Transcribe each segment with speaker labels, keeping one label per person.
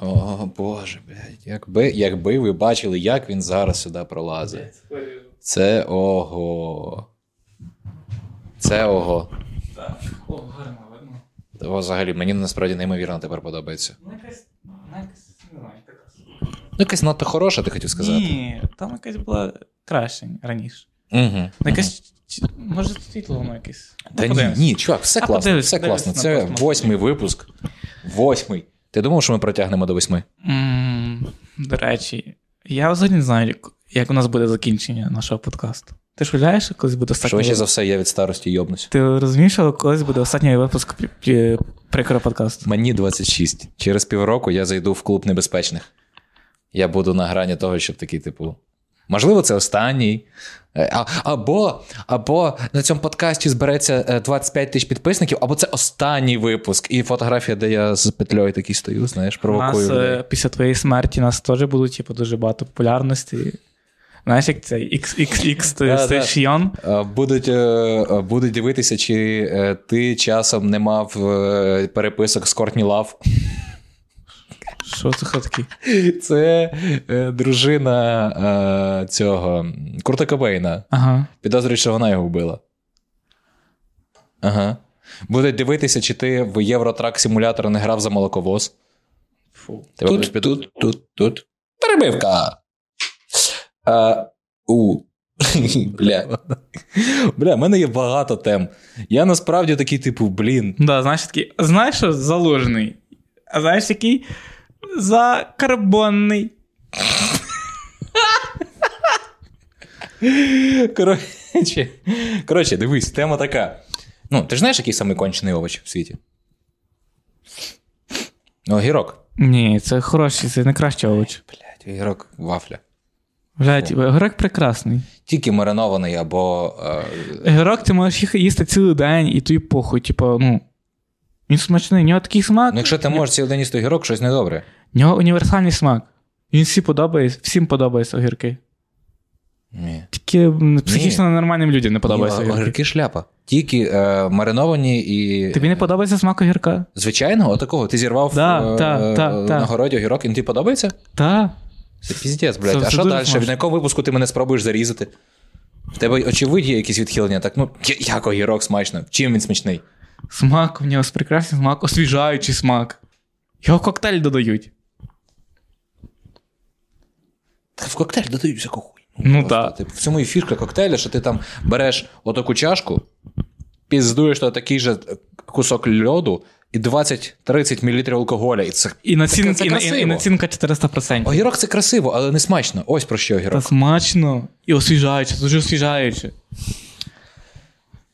Speaker 1: О, Боже, блядь. Якби, якби ви бачили, як він зараз сюди пролазить. Це ого. Це ого. Так.
Speaker 2: О, гарно, видно.
Speaker 1: Взагалі, мені насправді неймовірно тепер подобається.
Speaker 2: Ну, якась, ну, якась, не знаю, така.
Speaker 1: Ну, якась надто хороша, ти хотів сказати.
Speaker 2: Ні, там якась була краще раніше.
Speaker 1: Угу.
Speaker 2: Ну, якась, може, світло воно якесь. Ну,
Speaker 1: Та ні, ні, чувак, все
Speaker 2: А,
Speaker 1: класно, все класно. Це восьмий випуск. Восьмий. Ти думав, що ми протягнемо до восьми?
Speaker 2: До речі, я взагалі не знаю, як- у нас буде закінчення нашого подкасту. Ти ж уявляєш, що колись буде останній
Speaker 1: Швидше за все, я від старості йобнусь.
Speaker 2: Ти розумієш, що колись буде останній випуск прикро подкасту?
Speaker 1: Мені 26. Через півроку я зайду в клуб небезпечних. Я буду на грані того, щоб такий, типу. Можливо, це останній. Е, А, або, або на цьому подкасті збереться е, 25 тисяч підписників, або це останній випуск. І фотографія, де я з петлею такий стою, знаєш,
Speaker 2: У
Speaker 1: провокую.
Speaker 2: нас
Speaker 1: людей.
Speaker 2: е, після твоєї смерті нас теж будуть типу, дуже багато популярності. Знаєш, як цей XXX.
Speaker 1: Е, Будуть, е, е, будуть дивитися, чи е, ти часом не мав е, переписок з Кортні Лав.
Speaker 2: Що це хто такий?
Speaker 1: Це е, дружина е, цього Курта Кобейна.
Speaker 2: Ага.
Speaker 1: Підозрюють, що вона його вбила. Ага. Будуть дивитися, чи ти в Євротрак симулятор не грав за молоковоз.
Speaker 2: Фу.
Speaker 1: Тебе будуть під- тут, тут, тут. Перебивка. А, у. Бля. Бля, в мене є багато тем. Я насправді такий, типу, блін.
Speaker 2: Да, знаєш, такий, знаєш, що заложений? А знаєш, який? Закарбонний.
Speaker 1: Коротше, коротше, дивись, тема така. Ну, ти ж знаєш, який самий кончений овоч в світі? Ну, огірок.
Speaker 2: Ні, це хороший, це найкращий овоч.
Speaker 1: Блять, огірок вафля.
Speaker 2: Блять, грек прекрасний.
Speaker 1: Тільки маринований або. Е,
Speaker 2: ти можеш їх їсти цілий день, і тобі похуй, типу, ну. Він смачний, у нього такий смак.
Speaker 1: ну, якщо ти можеш цілий день їсти огірок, щось недобре.
Speaker 2: У нього універсальний смак. Він всі подобається, всім подобаються огірки.
Speaker 1: Ні.
Speaker 2: Тільки психічно нормальним людям не подобаються
Speaker 1: Ні,
Speaker 2: огірки.
Speaker 1: огірки шляпа. Тільки е, мариновані і.
Speaker 2: Тобі не подобається смак огірка?
Speaker 1: Звичайного, отакого. Ти зірвав
Speaker 2: Да,
Speaker 1: е,
Speaker 2: та, та,
Speaker 1: е,
Speaker 2: та.
Speaker 1: на городі огірок, і він тобі подобається?
Speaker 2: Та.
Speaker 1: Це піздець, блядь.
Speaker 2: Це-
Speaker 1: а що далі?
Speaker 2: смачно.
Speaker 1: На якому випуску ти мене спробуєш зарізати? В тебе, очевидь, є якісь відхилення. Так, ну, як огірок смачно? Чим він смачний?
Speaker 2: Смак, у нього прекрасний смак, освіжаючий смак. Його в коктейль додають.
Speaker 1: Та в коктейль додають всяку хуйню.
Speaker 2: Ну так.
Speaker 1: Типу, в цьому і фішка коктейля, що ти там береш отаку чашку, піздуєш то такий же кусок льоду і 20-30 мл алкоголя. І це
Speaker 2: І націнка,
Speaker 1: це
Speaker 2: і, і, і націнка 400%.
Speaker 1: Огірок це красиво, але не смачно. Ось про що
Speaker 2: Та смачно і освіжаюче, дуже освіжаюче.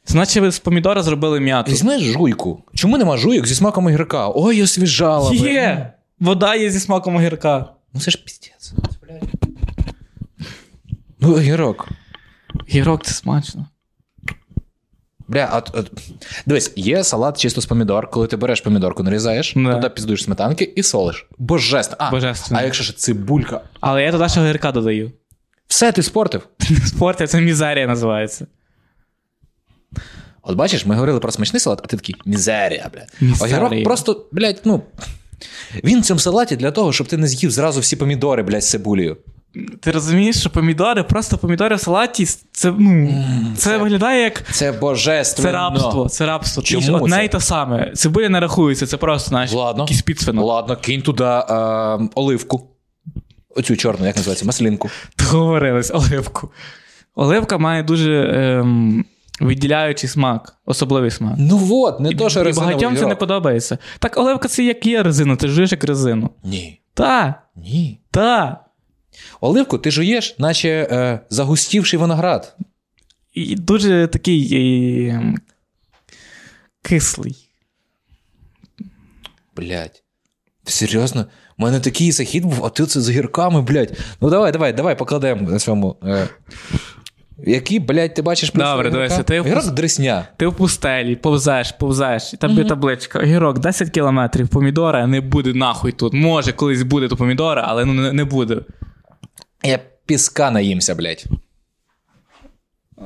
Speaker 2: Значить, ви з помідора зробили м'яту.
Speaker 1: Візьмеш жуйку. Чому нема жуйок зі смаком огірка? Ой, освіжала. би.
Speaker 2: Є! Вода є зі смаком огірка.
Speaker 1: Ну це ж піздець. Ну, огірок.
Speaker 2: Гірок це смачно.
Speaker 1: Бля, от, от, дивись, є салат чисто з помідор, коли ти береш помідорку, нарізаєш,
Speaker 2: Да.
Speaker 1: туди піздуєш сметанки і солиш. Божественно. А,
Speaker 2: Божественно.
Speaker 1: а якщо ж цибулька.
Speaker 2: Але я туди ще огірка додаю.
Speaker 1: Все, ти спортив.
Speaker 2: Спорт це мізерія називається.
Speaker 1: От бачиш, ми говорили про смачний салат, а ти такий мізерія, бля. Огірок просто, блядь, ну. Він в цьому салаті для того, щоб ти не з'їв зразу всі помідори, блядь, з цибулею.
Speaker 2: Ти розумієш, що помідори, просто помідори в салаті, це, ну, це, виглядає як
Speaker 1: Це божественно.
Speaker 2: це рабство. Це рабство.
Speaker 1: Чому
Speaker 2: одне
Speaker 1: це?
Speaker 2: і те саме. Цибуля не рахується, це просто знаєш,
Speaker 1: Ладно.
Speaker 2: якийсь підсвинок.
Speaker 1: Ладно, кинь туди е, оливку. Оцю чорну, як називається, маслинку.
Speaker 2: Договорились, оливку. Оливка має дуже ем, виділяючий смак, особливий смак.
Speaker 1: Ну от, не то, що
Speaker 2: і
Speaker 1: резиновий
Speaker 2: багатьом це не подобається. Так, оливка це як є резина, ти жуєш як резину.
Speaker 1: Ні.
Speaker 2: Та,
Speaker 1: Ні.
Speaker 2: та.
Speaker 1: Оливку ти жуєш, наче е, загустівший виноград.
Speaker 2: І дуже такий ем, кислий.
Speaker 1: Блять. Серйозно? У мене такий захід був, а ти це з огірками, блядь. Ну давай, давай, давай покладемо на цьому. Е, які, блядь, ти бачиш
Speaker 2: Добре, дивися, ти впус-
Speaker 1: дресня.
Speaker 2: Ти в пустелі, повзеш, повзеш, і там є табличка. Огірок 10 кілометрів, помідора не буде нахуй тут. Може, колись буде то помідора, але ну не, не буде.
Speaker 1: Я піска наїмся, блядь.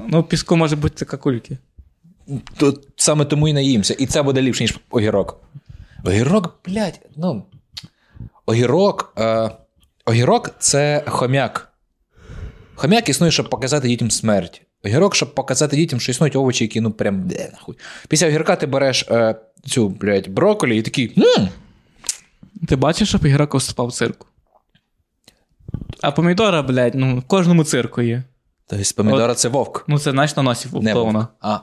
Speaker 2: Ну, в піску може бути какульки.
Speaker 1: Тут саме тому і наїмся. І це буде ліпше, ніж огірок. Огірок, блядь, ну. огірок. Е, огірок це хомяк. Хомяк існує, щоб показати дітям смерть. Огірок, щоб показати дітям, що існують овочі, які ну прям де нахуй. Після огірка ти береш е, цю, блядь, брокколі і такий. Мм,
Speaker 2: Ти бачиш, щоб ігрок виступав в цирку? А помідора, блядь, ну в кожному цирку є.
Speaker 1: Тобто помідора це вовк.
Speaker 2: Ну це знаєш на носі
Speaker 1: Не вовк. А.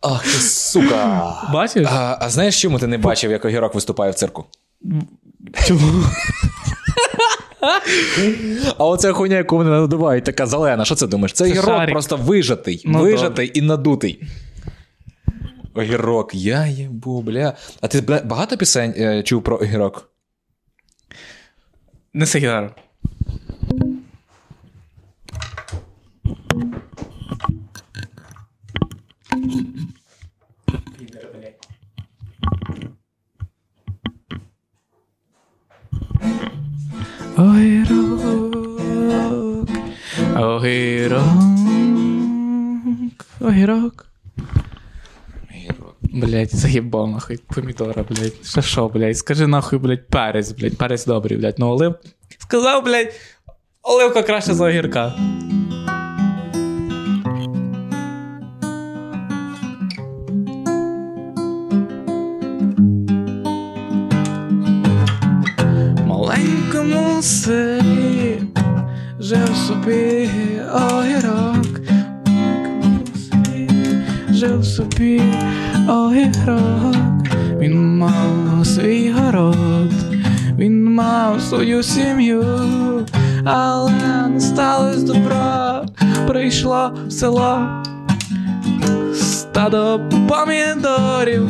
Speaker 1: Ах, ти сука.
Speaker 2: Бачиш?
Speaker 1: А, а знаєш, чому ти не бачив, як огірок виступає в цирку?
Speaker 2: Чому?
Speaker 1: А оця хуйня, яку вони надувають, така зелена. Що це думаєш? Це,
Speaker 2: Це
Speaker 1: гірок
Speaker 2: шарик.
Speaker 1: просто вижатий.
Speaker 2: Ну,
Speaker 1: вижатий і надутий. Огірок, я їбу, бля. А ти бля, багато пісень е, чув про огірок?
Speaker 2: Неси гітару. Огірок, огірок, огірок. Блять, заєбав нахуй помідора, блять. Що що, блять? Скажи нахуй, блять, перець, блять, перець добрий, блять. Ну олив. Сказав, блять, оливка краще за огірка. Маленькому селі жив собі огірок. В маленькому селі жив собі огірок. Він мав свій город, він мав свою сім'ю, але не сталося добра, прийшло в село. Стадо помідорів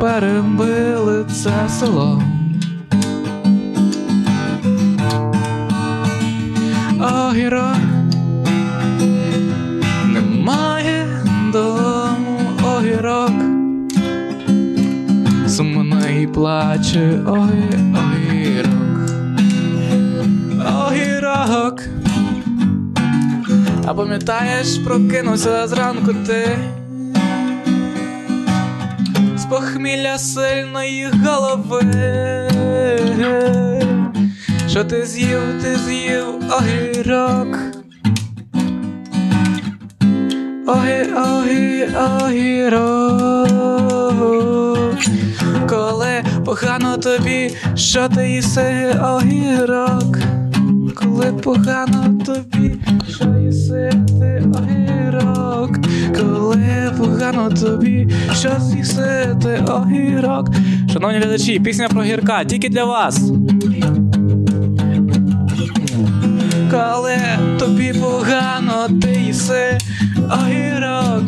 Speaker 2: перебили це село. Огірок немає дому огірок. Сумний плаче ой, огірок. Огірок. А пам'ятаєш, прокинувся зранку ти з похмілля сильної голови. Що ти з'їв, ти з'їв огірок. Огі, огі, огірок. Коли погано тобі, що ти їси огірок. Коли погано тобі, що їси ти огірок. Коли погано тобі, що з'їси ти огірок. Шановні глядачі, пісня про гірка тільки для вас. Коли тобі погано, ти їси огірок.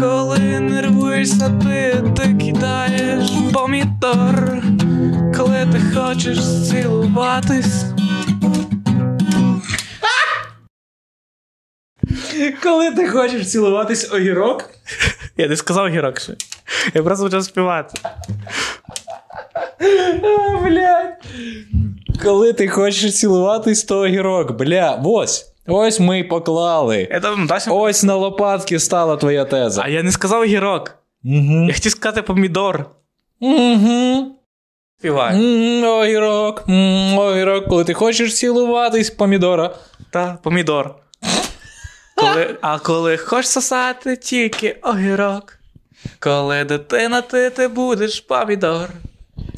Speaker 2: Коли нервуєшся, ти, ти кидаєш помідор. Коли ти хочеш зцілуватись.
Speaker 1: Коли ти хочеш цілуватись огірок?
Speaker 2: Я не сказав огірок ще. Я просто почав співати.
Speaker 1: А, блядь. Коли ти хочеш цілуватись, то огірок. Бля, ось. Ось ми й поклали.
Speaker 2: Я там далі.
Speaker 1: Ось на лопатки стала твоя теза.
Speaker 2: А я не сказав огірок.
Speaker 1: Угу.
Speaker 2: Я хотів сказати помідор.
Speaker 1: Угу.
Speaker 2: Співаю.
Speaker 1: М, Огірок, м, огірок, коли ти хочеш цілуватись, помідора.
Speaker 2: Та, помідор. Коли, а коли хочеш сосати, тільки огірок. Коли дитина, ти, ти будеш помідор.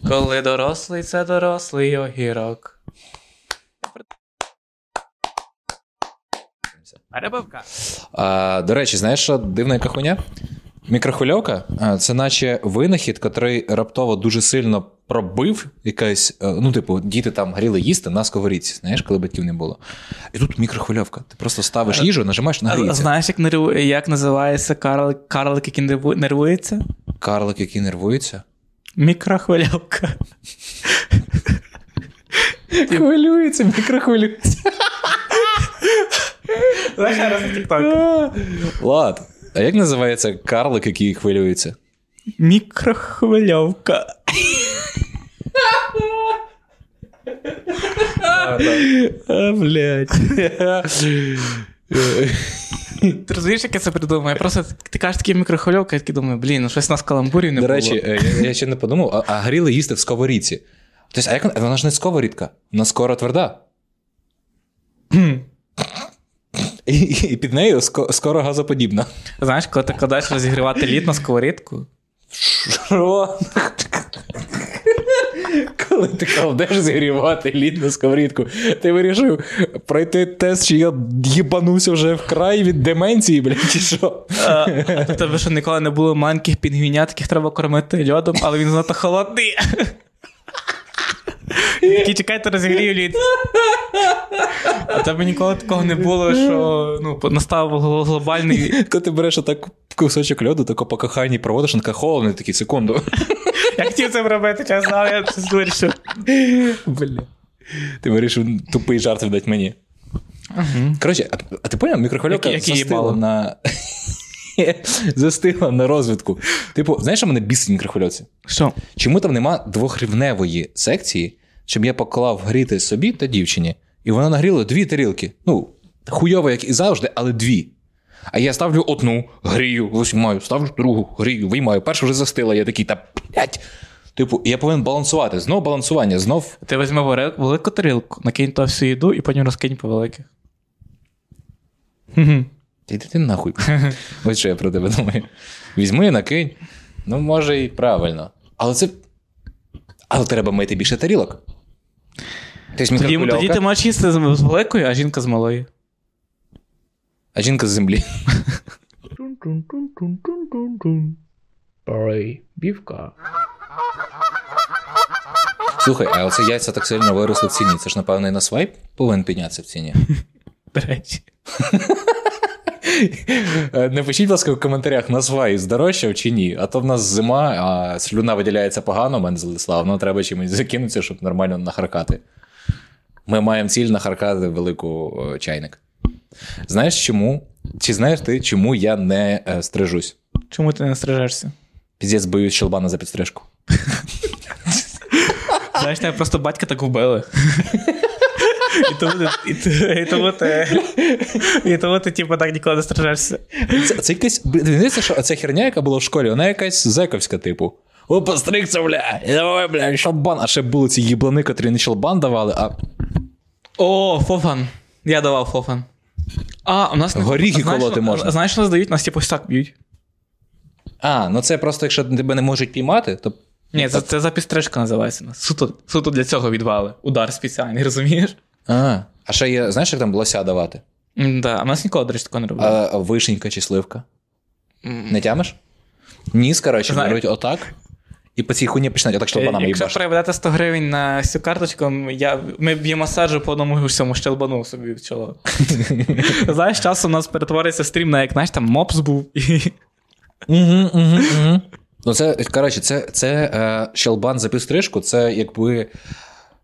Speaker 2: Коли дорослий, це дорослий огірок. Перебивка.
Speaker 1: А, до речі, знаєш, що дивна яка хуйня? Мікрохвильовка це наче винахід, який раптово дуже сильно пробив якась. е, Ну, типу, діти там гріли їсти на сковорідці, знаєш, коли батьків не було. І тут мікрохвильовка. Ти просто ставиш їжу, нажимаєш на
Speaker 2: А
Speaker 1: гріється.
Speaker 2: знаєш, як, нерву... як називається карлик, карлик, який нервується?
Speaker 1: Карлик, який нервується.
Speaker 2: Мікрохвильовка.
Speaker 1: Хвилюється, мікрохвилюється.
Speaker 2: Знаєш, раз на TikTok.
Speaker 1: Ладно. А як називається карлик, який хвилюється?
Speaker 2: Мікрохвильовка. А, блядь. Ти розумієш, як я це придумав? Я просто ти кажеш такі мікрохвильовка, я такий думаю, блін, ну щось на каламбурі не
Speaker 1: До
Speaker 2: було.
Speaker 1: речі, е, я, я ще не подумав, а, а гріли їсти в сковорідці. Тобто, а як вона- вона ж не сковорідка, вона скоро тверда. І, і під нею ско- скоро газоподібна.
Speaker 2: Знаєш, коли ти кладеш розігрівати лід на сковорідку,
Speaker 1: Що? Коли ти кладеш зігрівати лід на сковорідку, ти вирішив пройти тест, чи я їбануся вже вкрай від деменції, блядь, чи що?
Speaker 2: е, тебе що ніколи не було маленьких пінгвінят, яких треба кормити льодом, але він занадто холодний. Чекайте, розігрію лід. А тебе ніколи такого не було, що ну, настав глобальний.
Speaker 1: Коли ти береш отак кусочок льоду, тако по коханні проводиш, він така холодний, такий секунду.
Speaker 2: Я хотів це робити, чесно, але я щось вирішив.
Speaker 1: Бля. Ти вирішив тупий жарт видати мені. Коротше, а, ти поняв, мікрохвильовка застигла на. застигла на розвитку. Типу, знаєш, що мене бісить мікрохвильовці?
Speaker 2: Що?
Speaker 1: Чому там нема двохрівневої секції, щоб я поклав гріти собі та дівчині, і вона нагріла дві тарілки. Ну, хуйово, як і завжди, але дві. А я ставлю одну, грію, виймаю, ставлю другу, грію, виймаю. Першу вже застила, я такий, та блять. Типу, я повинен балансувати. Знов балансування, знов.
Speaker 2: Ти візьми велику тарілку, накинь то всю їду і потім розкинь по великих.
Speaker 1: Та йди ти нахуй. Ось що я про тебе думаю. Візьми, накинь. Ну, може, і правильно. Але це. Але треба мити більше тарілок. Тобто
Speaker 2: Тоді, тоді ти можеш їсти з великою, а жінка з малою.
Speaker 1: а жінка з землі.
Speaker 2: Бівка.
Speaker 1: Слухай, а оце яйця так сильно виросли в ціні. Це ж, напевно, і на свайп повинен піднятися в ціні.
Speaker 2: До речі.
Speaker 1: Е, Напишіть, будь ласка, в коментарях, на свай здорожчав чи ні. А то в нас зима, а слюна виділяється погано, мене Злислав, ну треба чимось закинутися, щоб нормально нахаркати. Ми маємо ціль нахаркати велику е, чайник. Знаєш чому? Чи знаєш ти, чому я не е, стрижусь?
Speaker 2: Чому ти не стрижешся?
Speaker 1: Піздець боюсь щелбана за підстрижку.
Speaker 2: Знаєш, тебе просто батька так вбили. І тому, ти- і, і тому ти, і тому ти, типу, так ніколи не стрижешся.
Speaker 1: Це, це якась. здається, що ця херня, яка була в школі, вона якась зековська, типу. О, постригся, бля, і давай, бля, щелбан. А ще були ці їблани, котрі не щелбан давали, а
Speaker 2: О, фофан. Я давав фофан. А, у нас не
Speaker 1: Горіхи
Speaker 2: знаєш,
Speaker 1: колоти можна.
Speaker 2: а Знаєш, що нас дають? Нас типу так б'ють.
Speaker 1: А, ну це просто, якщо тебе не можуть піймати, то.
Speaker 2: Ні, це, це за підстрижка називається. нас. Суто, суто для цього відвали. Удар спеціальний, розумієш?
Speaker 1: А, а ще є, знаєш, як там лося давати?
Speaker 2: Да, а в нас ніколи, до речі, такого не робили.
Speaker 1: А, вишенька чи сливка. Не тямиш? Ніс, коротше, беруть отак, і по цій хуйні починають отак щелбанами
Speaker 2: Якщо
Speaker 1: їбаш.
Speaker 2: переведете 100 гривень на цю карточку, я, ми б'ємо масажу по одному всьому щелбану собі в чоло. Знаєш, часом у нас перетворюється стрім на як, знаєш, там мопс був.
Speaker 1: Угу, угу, угу. Ну, це, коротше, це, це е, щелбан за підстрижку, це якби.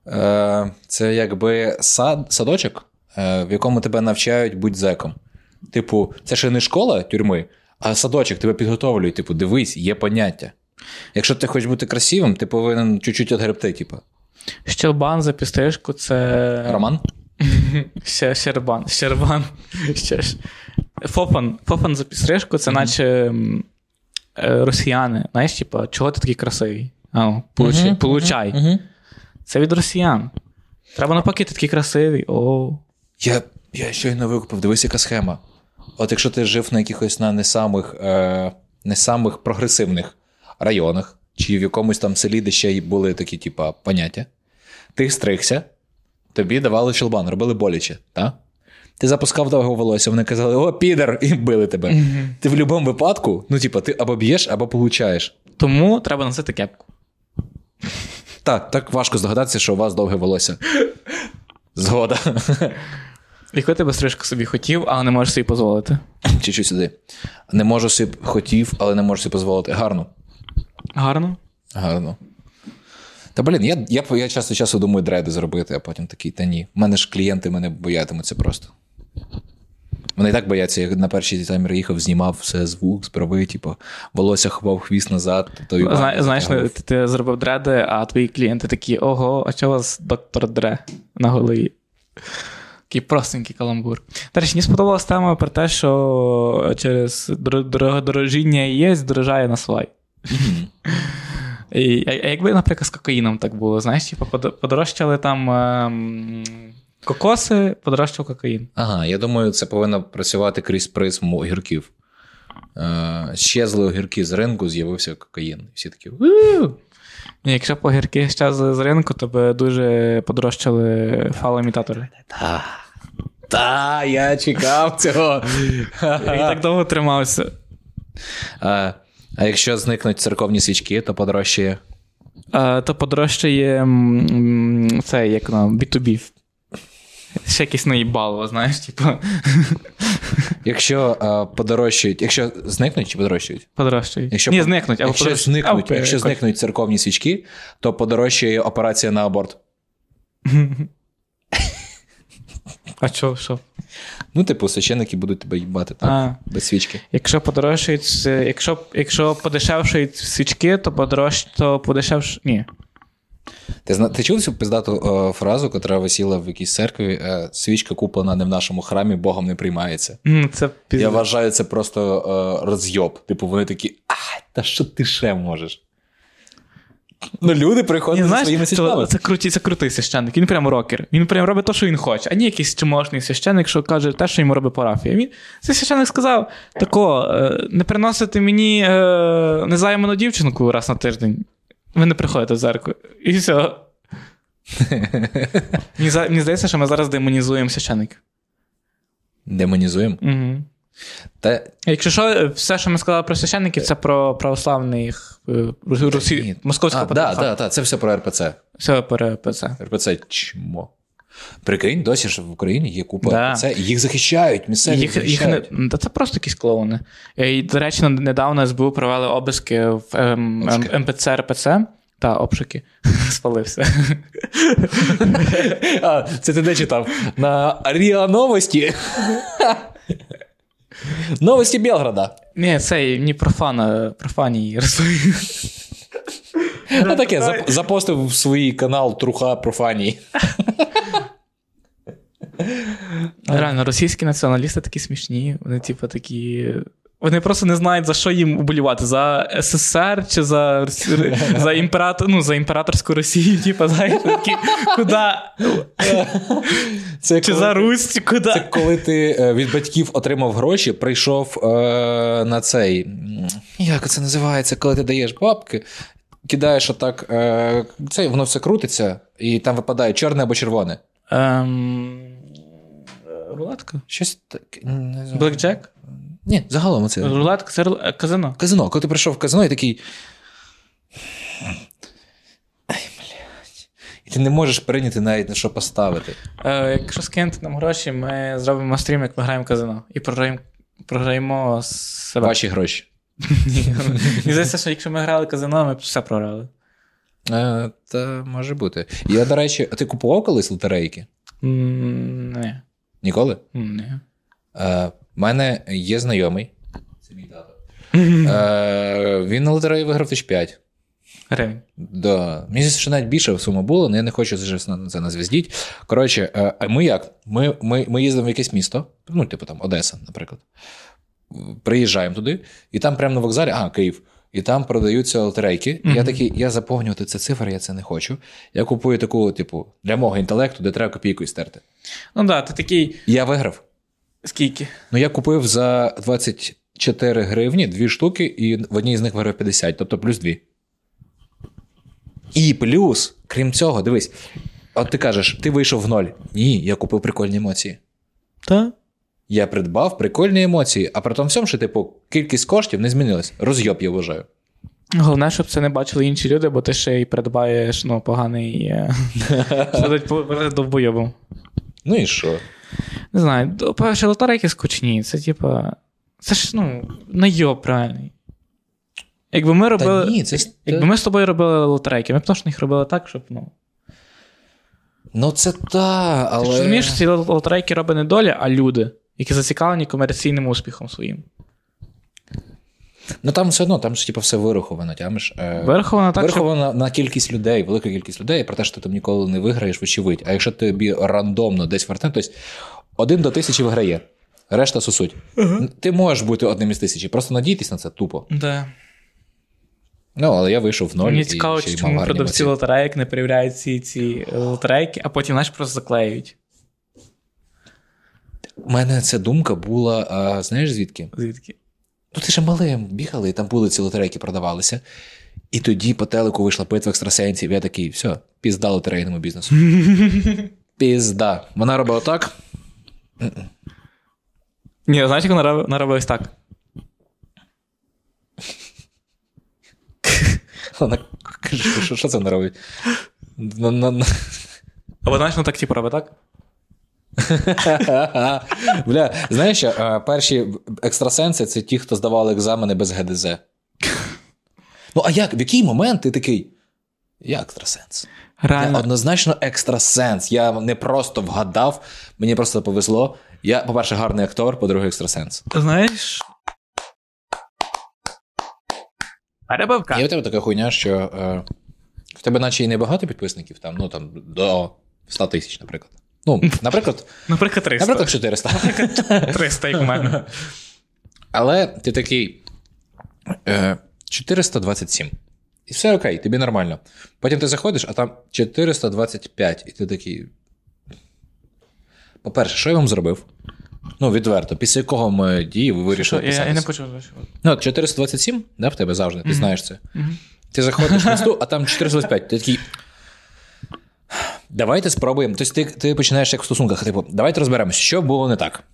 Speaker 1: Е, це якби сад, садочок, е, в якому тебе навчають будь зеком. Типу, це ще не школа тюрми, а садочок тебе підготовлюють. Типу, дивись, є поняття. Якщо ти хочеш бути красивим, ти повинен чуть-чуть відгребти, типу.
Speaker 2: Щелбан за підстрижку це.
Speaker 1: Роман?
Speaker 2: Ще щербан. Щербан. Ще ж. Фофан. Фофан за підстрижку це наче е, росіяни. Знаєш, типа, чого ти такий красивий? А, получай. Це від росіян. Треба навпаки, ти такий красивий. О.
Speaker 1: Я, я щойно викупив, дивись, яка схема. От якщо ти жив на якихось на не самих, е, не самих прогресивних районах, чи в якомусь там селі, де ще й були такі, типа, поняття, ти стригся, тобі давали щелбан, робили боляче, так? Ти запускав довго волосся, вони казали, о, підер, і били тебе. Ти в будь-якому випадку, ну, типа, ти або б'єш, або получаєш.
Speaker 2: Тому треба носити кепку.
Speaker 1: Так, так важко здогадатися, що у вас довге волосся. Згода.
Speaker 2: Яку ти би стрижку собі хотів, але не можеш собі дозволити.
Speaker 1: Чуть-чуть сюди. Не можу собі хотів, але не можу собі дозволити. Гарно.
Speaker 2: Гарно.
Speaker 1: Гарно. Та блін, я, я, я часто часу думаю дреди зробити, а потім такий, та ні. У мене ж клієнти мене боятимуться просто. Вони і так бояться, я на перший таймер їхав, знімав все звук, зброви, типу, волосся ховав хвіст назад. То й
Speaker 2: Зна, знаєш, ти, ти зробив дреди, а твої клієнти такі: ого, а чого у вас доктор Дре на голові? Такий простенький каламбур. До речі, мені сподобалась тема про те, що через дорожіння є, дорожає на свай. І, а якби, наприклад, з кокаїном так було, знаєш, типу, подорожчали там ем, кокоси, подорожчав кокаїн.
Speaker 1: Ага, я думаю, це повинно працювати крізь призму огірків. Е, щезли огірки з ринку, з'явився кокаїн. Всі такі.
Speaker 2: Ні, Якщо по гірки щезли з ринку, то би дуже подорожчали фалоімітатори.
Speaker 1: Та, та, я чекав цього.
Speaker 2: І так довго тримався.
Speaker 1: А, а якщо зникнуть церковні свічки, то подорожчає.
Speaker 2: А, то подорожчає м, м, це, як воно, B2B. Ще якийсь наїбало, знаєш, типу,
Speaker 1: Якщо а, подорожчають, якщо зникнуть чи подорожчають?
Speaker 2: подорожчає.
Speaker 1: Якщо,
Speaker 2: Ні, зникнуть, або
Speaker 1: якщо,
Speaker 2: подорожчають.
Speaker 1: зникнуть,
Speaker 2: Або
Speaker 1: якщо зникнуть церковні свічки, то подорожчає операція на аборт.
Speaker 2: А що, що?
Speaker 1: Ну, типу, священники будуть тебе їбати так,
Speaker 2: А.
Speaker 1: без свічки.
Speaker 2: Якщо подорожчають, е, якщо, якщо подешевшують свічки, то подорож, то подешевш... Ні.
Speaker 1: Ти, зна... ти чув цю пиздату е, фразу, яка висіла в якійсь церкві? Е, свічка куплена не в нашому храмі, Богом не приймається.
Speaker 2: М, Це пізно.
Speaker 1: Я вважаю, це просто е, розйоб. Типу, вони такі, а, та що ти ще можеш? Ну, люди приходять зі своїми свічками.
Speaker 2: це, круті, це крутий священник. Він прям рокер. Він прям робить те, що він хоче, а не якийсь чмошний священник, що каже те, що йому робить парафія. Він, цей священник сказав: тако, е, не приносите мені е, незайману дівчинку раз на тиждень. Ви не приходите в церкву. І все. мені, за- мені здається, що ми зараз демонізуємо священників.
Speaker 1: Демонізуємо.
Speaker 2: Угу.
Speaker 1: Та
Speaker 2: Якщо що, все, що ми сказали про священників, це про православних е, Росі...
Speaker 1: Ні.
Speaker 2: московського
Speaker 1: а, да,
Speaker 2: патріархату.
Speaker 1: да, да, це все про РПЦ.
Speaker 2: Все про ПЦ.
Speaker 1: РПЦ чмо. Прикинь, досі ж в Україні є купа
Speaker 2: Да.
Speaker 1: І їх захищають, місцеві
Speaker 2: Їх, їх не, та це просто якісь клоуни. Е, І, до речі, недавно СБУ провели обиски в ем, ем, МПЦ РПЦ. Та, обшуки. Спалився.
Speaker 1: А, це ти де читав? На РІА Новості. Новості Белграда.
Speaker 2: Ні, це не профана, профаній розповів.
Speaker 1: Ну таке, запостив в свій канал Труха Профаній.
Speaker 2: Реально, російські націоналісти такі смішні. Вони, типу, такі. Вони просто не знають, за що їм уболівати: за СССР чи за, за, імператор, ну, за імператорську Росію, типу, знаєш, такі, куди?
Speaker 1: Це
Speaker 2: Чи
Speaker 1: коли-
Speaker 2: за Русь, куди?
Speaker 1: Це коли ти е, від батьків отримав гроші, прийшов е, на цей. Як це називається, коли ти даєш бабки, кидаєш отак, е, це, воно все крутиться, і там випадає чорне або червоне.
Speaker 2: Ем... Рулетка?
Speaker 1: Щось таке.
Speaker 2: Блекджек?
Speaker 1: Ні, загалом це.
Speaker 2: Рулетка це казино.
Speaker 1: Казино. Коли ти прийшов в казино і такий. Ай, блядь. І ти не можеш прийняти навіть на що поставити.
Speaker 2: Е, якщо скинути нам гроші, ми зробимо стрім, як ми граємо в казино. І програємо, програємо себе.
Speaker 1: Ваші гроші.
Speaker 2: Мені здається, що якщо ми грали казино, ми б все програли.
Speaker 1: Е, та може бути. Я, до речі, ти купував колись лотерейки?
Speaker 2: Ні.
Speaker 1: Ніколи?
Speaker 2: Ні.
Speaker 1: Е, в мене є знайомий. Це мій тато. Е, він на лотереї виграв тисяч п'ять.
Speaker 2: Гривень.
Speaker 1: Да. Мені здається, що навіть більше сума було, але я не хочу на це назвіздіть. Коротше, е, ми як? Ми, ми, ми їздимо в якесь місто, ну, типу там Одеса, наприклад. Приїжджаємо туди, і там прямо на вокзалі, а, Київ. І там продаються лотерейки. І Я такий, я заповнювати це цифри, я це не хочу. Я купую таку, типу, для мого інтелекту, де треба копійкою стерти.
Speaker 2: Ну да, ти такий.
Speaker 1: Я виграв.
Speaker 2: Скільки?
Speaker 1: Ну, я купив за 24 гривні дві штуки, і в одній з них виграв 50, тобто плюс дві. І плюс, крім цього, дивись, от ти кажеш, ти вийшов в ноль. Ні, я купив прикольні емоції.
Speaker 2: Та?
Speaker 1: Я придбав прикольні емоції, а при тому всьому, що, типу, кількість коштів не змінилась. Розйоб, я вважаю.
Speaker 2: Головне, щоб це не бачили інші люди, бо ти ще й придбаєш ну, поганий. е, довбойобом.
Speaker 1: Ну і що?
Speaker 2: Не знаю, до- перше, лотерейки скучні. Це типа. Це ж ну, найоб правильний. Якби ми робили.
Speaker 1: Та ні, це.
Speaker 2: Якби ми з тобою робили лотерейки, ми б точно їх робили так, щоб. ну.
Speaker 1: Ну, це та,
Speaker 2: Ти ж розумієш, ці лотерейки робить не доля, а люди, які зацікавлені комерційним успіхом своїм.
Speaker 1: Ну там все одно, там ж типу, все вираховано, тямиш. Е,
Speaker 2: Вираховано так, що
Speaker 1: на кількість людей, велика кількість людей, про те, що ти там ніколи не виграєш, вочевидь. А якщо тобі рандомно десь вертне, то есть один до тисячі виграє, решта сусуть. Ти можеш бути одним із тисячі, просто надійтесь на це тупо.
Speaker 2: Да.
Speaker 1: Ну, але я вийшов в ноль.
Speaker 2: Мені
Speaker 1: і
Speaker 2: цікаво,
Speaker 1: ще
Speaker 2: чому продавці лотерейок не перевіряють ці, ці е, лотерейки, а потім, знаєш, просто заклеюють.
Speaker 1: У мене ця думка була, а, знаєш звідки?
Speaker 2: Звідки?
Speaker 1: Ну, ти ще малим бігали, і там були ці лотерейки продавалися. І тоді по телеку вийшла битва екстрасенсів. Я такий, все, пізда лотерейному бізнесу. Пізда. Вона робила так.
Speaker 2: Ні, знаєш, як вона вона робила ось так.
Speaker 1: Вона каже, що, це вона робить?
Speaker 2: Або знаєш, вона так типу робить так?
Speaker 1: Бля, знаєш, е, перші екстрасенси це ті, хто здавали екзамени без ГДЗ. Ну, а як? В який момент ти такий? Я екстрасенс. Я однозначно екстрасенс. Я не просто вгадав, мені просто повезло. Я, по-перше, гарний актор, по-друге, екстрасенс.
Speaker 2: Знаєш. Перебивка.
Speaker 1: Є в тебе така хуйня, що е, в тебе наче і небагато підписників, там, ну там до 100 тисяч, наприклад. Ну, наприклад,
Speaker 2: Наприклад, 300.
Speaker 1: наприклад, 400.
Speaker 2: 300, як у мене.
Speaker 1: Але ти такий е, 427. І все окей, тобі нормально. Потім ти заходиш, а там 425, і ти такий. По-перше, що я вам зробив? Ну, відверто, після якого ми дії ви вирішили
Speaker 2: я, я не почув.
Speaker 1: Ну, 427, да, в тебе завжди, ти знаєш це. Ти заходиш в інсту, а там 425. Ти такий. Давайте спробуємо. Тобто ти, ти починаєш як в стосунках, типу, давайте розберемося, що було не так.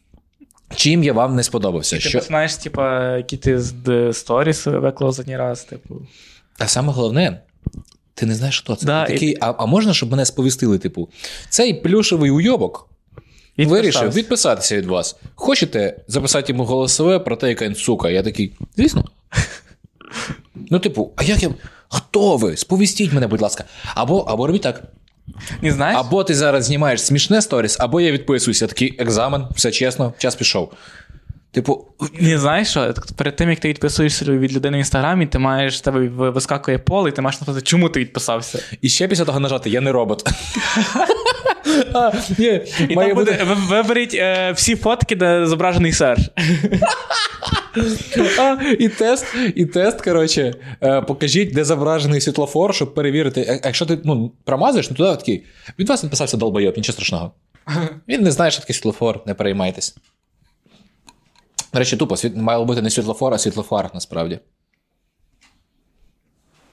Speaker 1: Чим я вам не сподобався?
Speaker 2: Ти
Speaker 1: Що...
Speaker 2: знаєш, типа, які ти з сторіс виклав раз, типу.
Speaker 1: А саме головне, ти не знаєш, хто це.
Speaker 2: Да,
Speaker 1: ти такий, а, а можна, щоб мене сповістили, типу, цей плюшевий уйобок вирішив відписатися від вас. Хочете записати йому голосове про те, яка він сука? Я такий, звісно. Ну, типу, а як я. Хто ви? Сповістіть мене, будь ласка. Або, або робіть так.
Speaker 2: Не знаєш?
Speaker 1: Або ти зараз знімаєш смішне сторіс, або я відписуюся. Такий екзамен, все чесно, час пішов. Типу,
Speaker 2: Не знаєш що? Перед тим, як ти відписуєшся від людини в інстаграмі, ти маєш тебе вискакує поле, і ти маєш написати, чому ти відписався.
Speaker 1: і ще після того нажати, я не робот.
Speaker 2: І там буде, виберіть е, всі фотки, де зображений Серж.
Speaker 1: А, і тест, і тест, коротше, е, покажіть, де зображений світлофор, щоб перевірити. А Якщо ти ну, промазуєш, ну туди такий. Від вас написався долбойоб, нічого страшного. Він не знає, що таке світлофор, не переймайтесь. До речі, тупо світ... мало бути не світлофор, а світлофар насправді.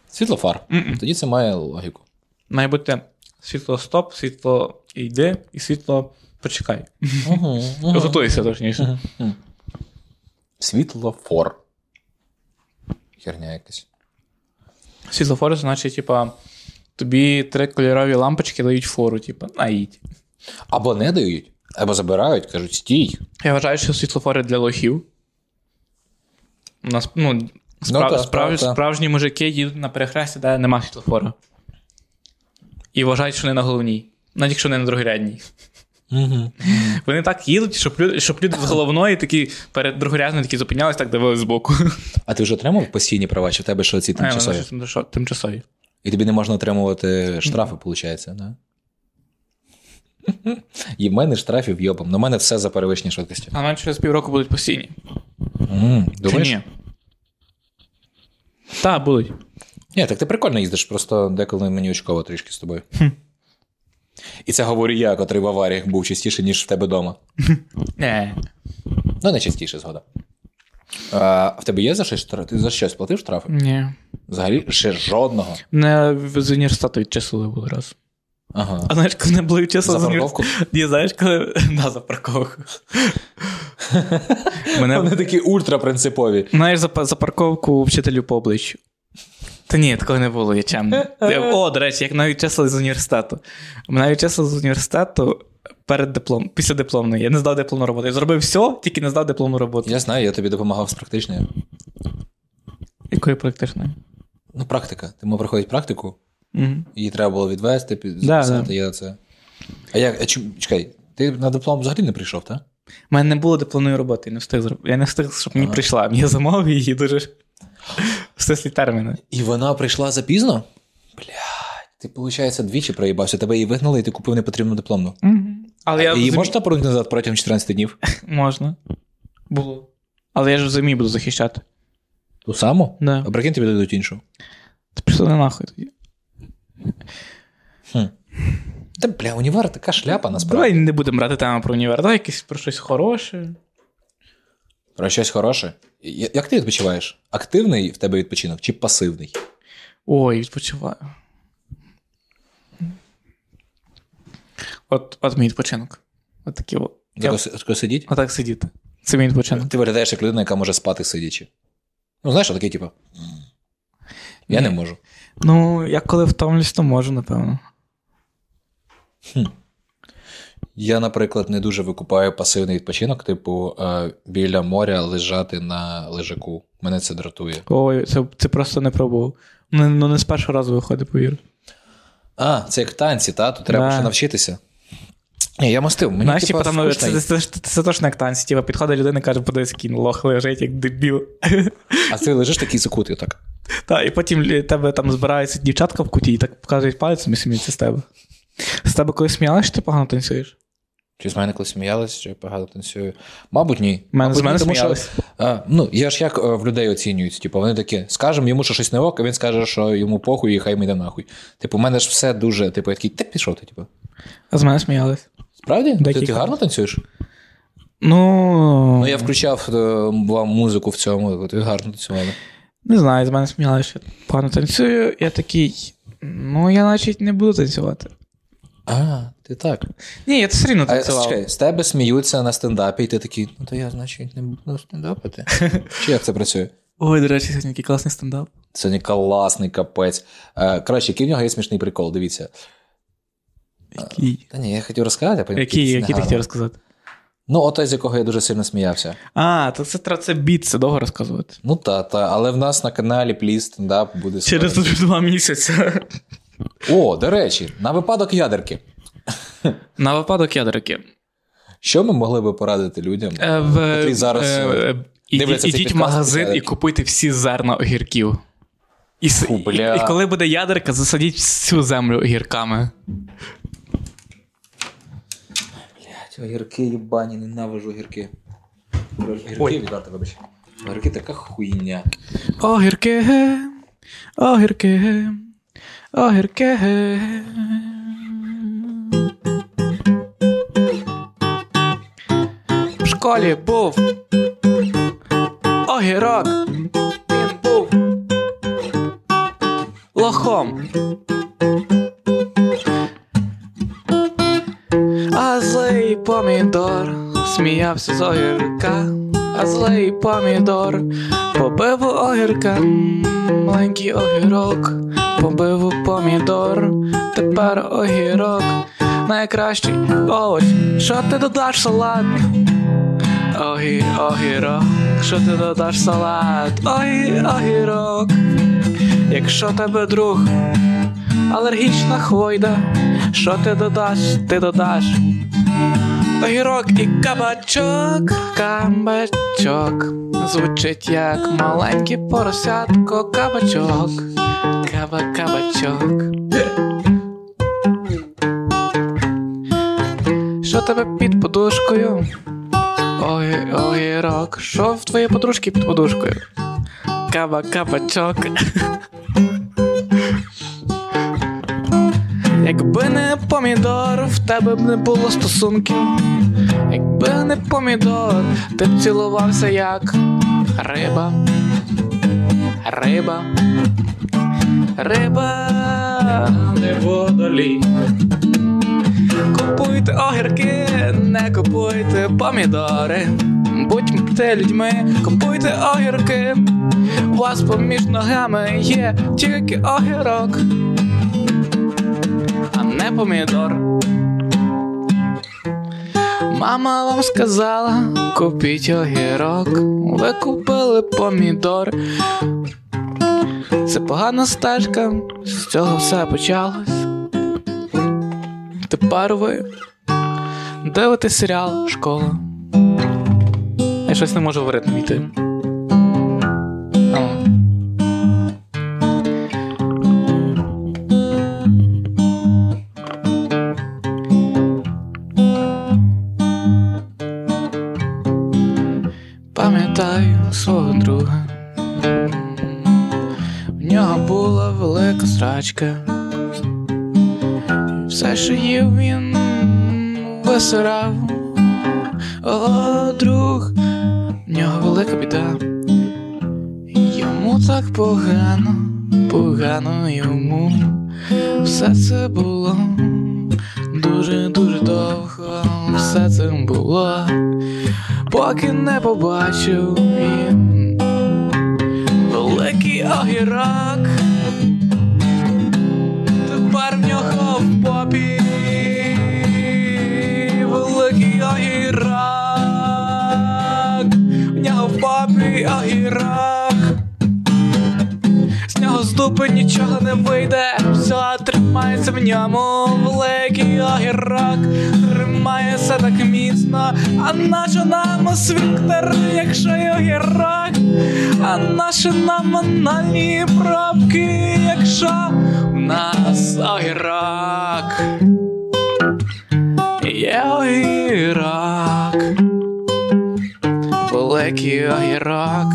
Speaker 1: Світлофар. Тоді це має логіку.
Speaker 2: Має бути світло стоп, світло йди і світло почекай. Готуйся точніше.
Speaker 1: Світлофор. Херня якась.
Speaker 2: Світлофор, значить, типа, тобі три кольорові лампочки дають фору, типа, наїдь.
Speaker 1: Або не дають, або забирають, кажуть, стій.
Speaker 2: Я вважаю, що світлофори для лохів. У нас, ну, справ,
Speaker 1: та,
Speaker 2: справ,
Speaker 1: та, та.
Speaker 2: справжні мужики їдуть на перехресті, де нема світлофора. І вважають, що вони на головній. Навіть якщо не на другорядній.
Speaker 1: Угу.
Speaker 2: Вони так їдуть, щоб люди, щоб люди з головної такі перед другорядною такі зупинялись, так дивились збоку.
Speaker 1: А ти вже отримав постійні права, чи в тебе що ці тимчасові?
Speaker 2: тимчасо- Тимчасові.
Speaker 1: І тобі не можна отримувати штрафи, виходить, да? І в мене штрафів йобом. На мене все за перевищення швидкості.
Speaker 2: А мене через півроку будуть постійні.
Speaker 1: М,
Speaker 2: Чи ні? Так, будуть.
Speaker 1: Ні, так ти прикольно їздиш, просто деколи мені очково трішки з тобою. І це говорю я, котрий в аваріях був частіше, ніж в тебе вдома.
Speaker 2: Не.
Speaker 1: Ну, не частіше, згода. А, в тебе є за щось штраф? Ти за щось платив штрафи?
Speaker 2: Ні.
Speaker 1: Взагалі ще жодного.
Speaker 2: Не з університету відчислили був раз.
Speaker 1: Ага.
Speaker 2: А знаєш, коли не були відчислили
Speaker 1: За парковку?
Speaker 2: Ні, знаєш, коли. Да, за парковку. Мене
Speaker 1: Вони такі ультрапринципові.
Speaker 2: Знаєш, за, за парковку вчителю по обличчю. Та ні, такого не було, я чемний. О, до речі, як навіть чесно з університету. Мене відчислили з університету перед диплом, після дипломної. Я не здав дипломну роботу. Я зробив все, тільки не здав дипломну роботу.
Speaker 1: Я знаю, я тобі допомагав з практичною.
Speaker 2: Якої практичної?
Speaker 1: Ну, практика. Ти мав проходити практику,
Speaker 2: Угу.
Speaker 1: її треба було відвести, під-
Speaker 2: Да,
Speaker 1: записати,
Speaker 2: да.
Speaker 1: я це. А як, а чекай, ти на диплом взагалі не прийшов, так?
Speaker 2: У мене не було дипломної роботи, я не встиг. Я не встиг, щоб мені
Speaker 1: Ага.
Speaker 2: прийшла. Мені замовив її дуже в терміни.
Speaker 1: І вона прийшла запізно? Блядь, ти, виходить, двічі проїбався, тебе її вигнали, і ти купив непотрібну дипломну.
Speaker 2: Угу. Але я
Speaker 1: Її можна повернути назад протягом 14 днів?
Speaker 2: Можна. Було. Але я ж в зимі буду захищати.
Speaker 1: Ту саму?
Speaker 2: Да.
Speaker 1: А прикинь, тобі дадуть іншу.
Speaker 2: Ти пішли не нахуй тоді.
Speaker 1: Хм. Та бля, універ така шляпа насправді.
Speaker 2: Давай не будемо брати тему про універ, давай якесь про щось хороше.
Speaker 1: Про щось хороше. Як ти відпочиваєш? Активний в тебе відпочинок чи пасивний?
Speaker 2: Ой, відпочиваю. От, от мій відпочинок. От такі от. Я,
Speaker 1: Тако тако сидіть?
Speaker 2: отак сидіти. Це мій відпочинок.
Speaker 1: Ти виглядаєш як людина, яка може спати сидячи. Ну, знаєш, такий, типу. Я не можу.
Speaker 2: Ну, я коли втомлюсь, то можу, напевно.
Speaker 1: Я, наприклад, не дуже викупаю пасивний відпочинок, типу, е, біля моря лежати на лежаку. Мене це дратує.
Speaker 2: Ой, це, це просто не пробував. Ну, ну не з першого разу виходить, повір.
Speaker 1: А, це як танці, та? Тут треба
Speaker 2: Да.
Speaker 1: ще навчитися. Ні, я мастив. Мені,
Speaker 2: Знаєш,
Speaker 1: типу,
Speaker 2: там, це, це, це, це точно як танці. Типу, підходить людина і каже, подивись, який лох лежить, як дебіл.
Speaker 1: А ти лежиш такий закутий, так.
Speaker 2: Та, і потім тебе там збирається дівчатка в куті і так показують пальцем і сміються з тебе. З тебе коли сміялися, що ти погано танцюєш?
Speaker 1: Чи з мене коли сміялись, що я погано танцюю? Мабуть, ні.
Speaker 2: Мене-
Speaker 1: Мабуть,
Speaker 2: з мене
Speaker 1: тому що, а, ну, я ж як е, в людей оцінюють. Типу, вони такі, скажемо йому, що щось не ок, а він скаже, що йому похуй і хай ми йде нахуй. Типу, у мене ж все дуже, типу, я такий, ти пішов ти, типу.
Speaker 2: А з мене сміялись.
Speaker 1: Справді? Ти, ти гарно танцюєш?
Speaker 2: Ну,
Speaker 1: Ну, я включав е, вам музику в цьому, ти гарно танцювали.
Speaker 2: не знаю, з мене сміялися, що погано танцюю. Я такий. Ну, я значить не буду танцювати.
Speaker 1: А, ти так.
Speaker 2: Ні, я все рівно танцював.
Speaker 1: чекай, з тебе сміються на стендапі, і ти такий, ну то я, значить, не буду стендапити. Чи як це працює?
Speaker 2: Ой, до речі, сьогодні який класний стендап.
Speaker 1: Сьогодні класний капець. Е, коротше, який в нього є смішний прикол, дивіться.
Speaker 2: Який?
Speaker 1: Та ні, я хотів розказати, а потім
Speaker 2: Який, який ти хотів розказати?
Speaker 1: Ну, отой, з якого я дуже сильно сміявся.
Speaker 2: А, то це, це біт, це довго розказувати.
Speaker 1: Ну та, та, але в нас на каналі Пліс стендап буде
Speaker 2: Через два місяці.
Speaker 1: О, до речі, на випадок ядерки.
Speaker 2: На випадок ядерки.
Speaker 1: Що ми могли би порадити людям?
Speaker 2: Е, в,
Speaker 1: Котрі зараз,
Speaker 2: е,
Speaker 1: е,
Speaker 2: ідіть,
Speaker 1: дивляться
Speaker 2: ідіть в магазин і купуйте всі зерна огірків. І,
Speaker 1: Фу,
Speaker 2: і, і коли буде ядерка, засадіть всю землю огірками.
Speaker 1: Блять, огірки їбані, ненавижу огірки. Огірки
Speaker 2: Ой.
Speaker 1: віддати, вибач. Огірки така хуйня.
Speaker 2: Огірки, огірки, огірки. В школі був огірок. Він був лохом. А злий помідор сміявся з огірка, а злий помідор побив огірка, маленький огірок, побив у помідор, тепер огірок, найкращий. Овоч, що ти додаш салат? Огі, огірок, що ти додаш салат? Огі, огірок, якщо тебе друг алергічна хвойда, що ти додаш, ти додаш. Огірок і кабачок, кабачок, звучить як маленький поросятко, кабачок, каба кабачок. Що тебе під подушкою? Ой, огірок, що в твоїй подружки під подушкою? Каба кабачок. Якби не помідор, в тебе б не було стосунків. Якби не помідор, ти б цілувався як риба. Риба. Риба не водолій. Купуйте огірки, не купуйте помідори. Будьте людьми, купуйте огірки. У вас поміж ногами є тільки огірок а не помідор. Мама вам сказала, купіть огірок, ви купили помідор. Це погана стежка, з цього все почалось. Тепер ви дивитесь серіал Школа. Я щось не можу в війти. Пам'ятаю жіночка. Все, що їв він висирав. О, друг, в нього велика біда. Йому так погано, погано йому. Все це було дуже-дуже довго. Все це було, поки не побачив тримається в ньому великий огірок, тримається так міцно, а нащо нам свіктер, якщо й огірок, а нащо нам анальні пробки, якщо в нас огірок, є огірок. Великий огірок,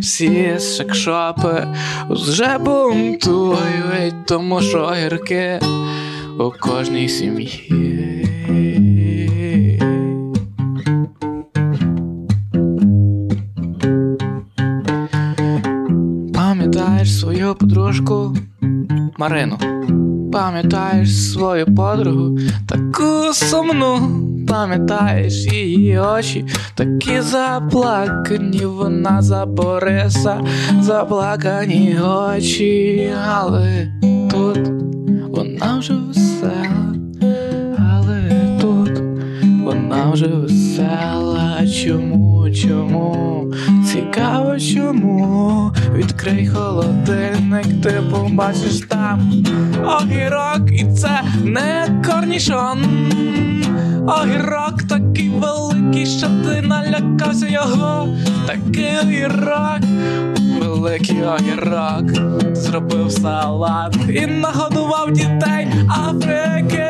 Speaker 2: всі секшопи вже бунтують, тому що огірки у кожній сім'ї. Пам'ятаєш свою подружку Марину? Пам'ятаєш свою подругу, таку сумну, пам'ятаєш її очі, такі заплакані, вона за Бориса, заплакані очі, але тут вона вже весела, але тут вона вже весела. Чому, чому? Цікаво, чому? Відкрий холодильник, ти побачиш там огірок, і це не корнішон. Огірок такий великий, що ти налякався його. Такий огірок, великий огірок, зробив салат і нагодував дітей Африки.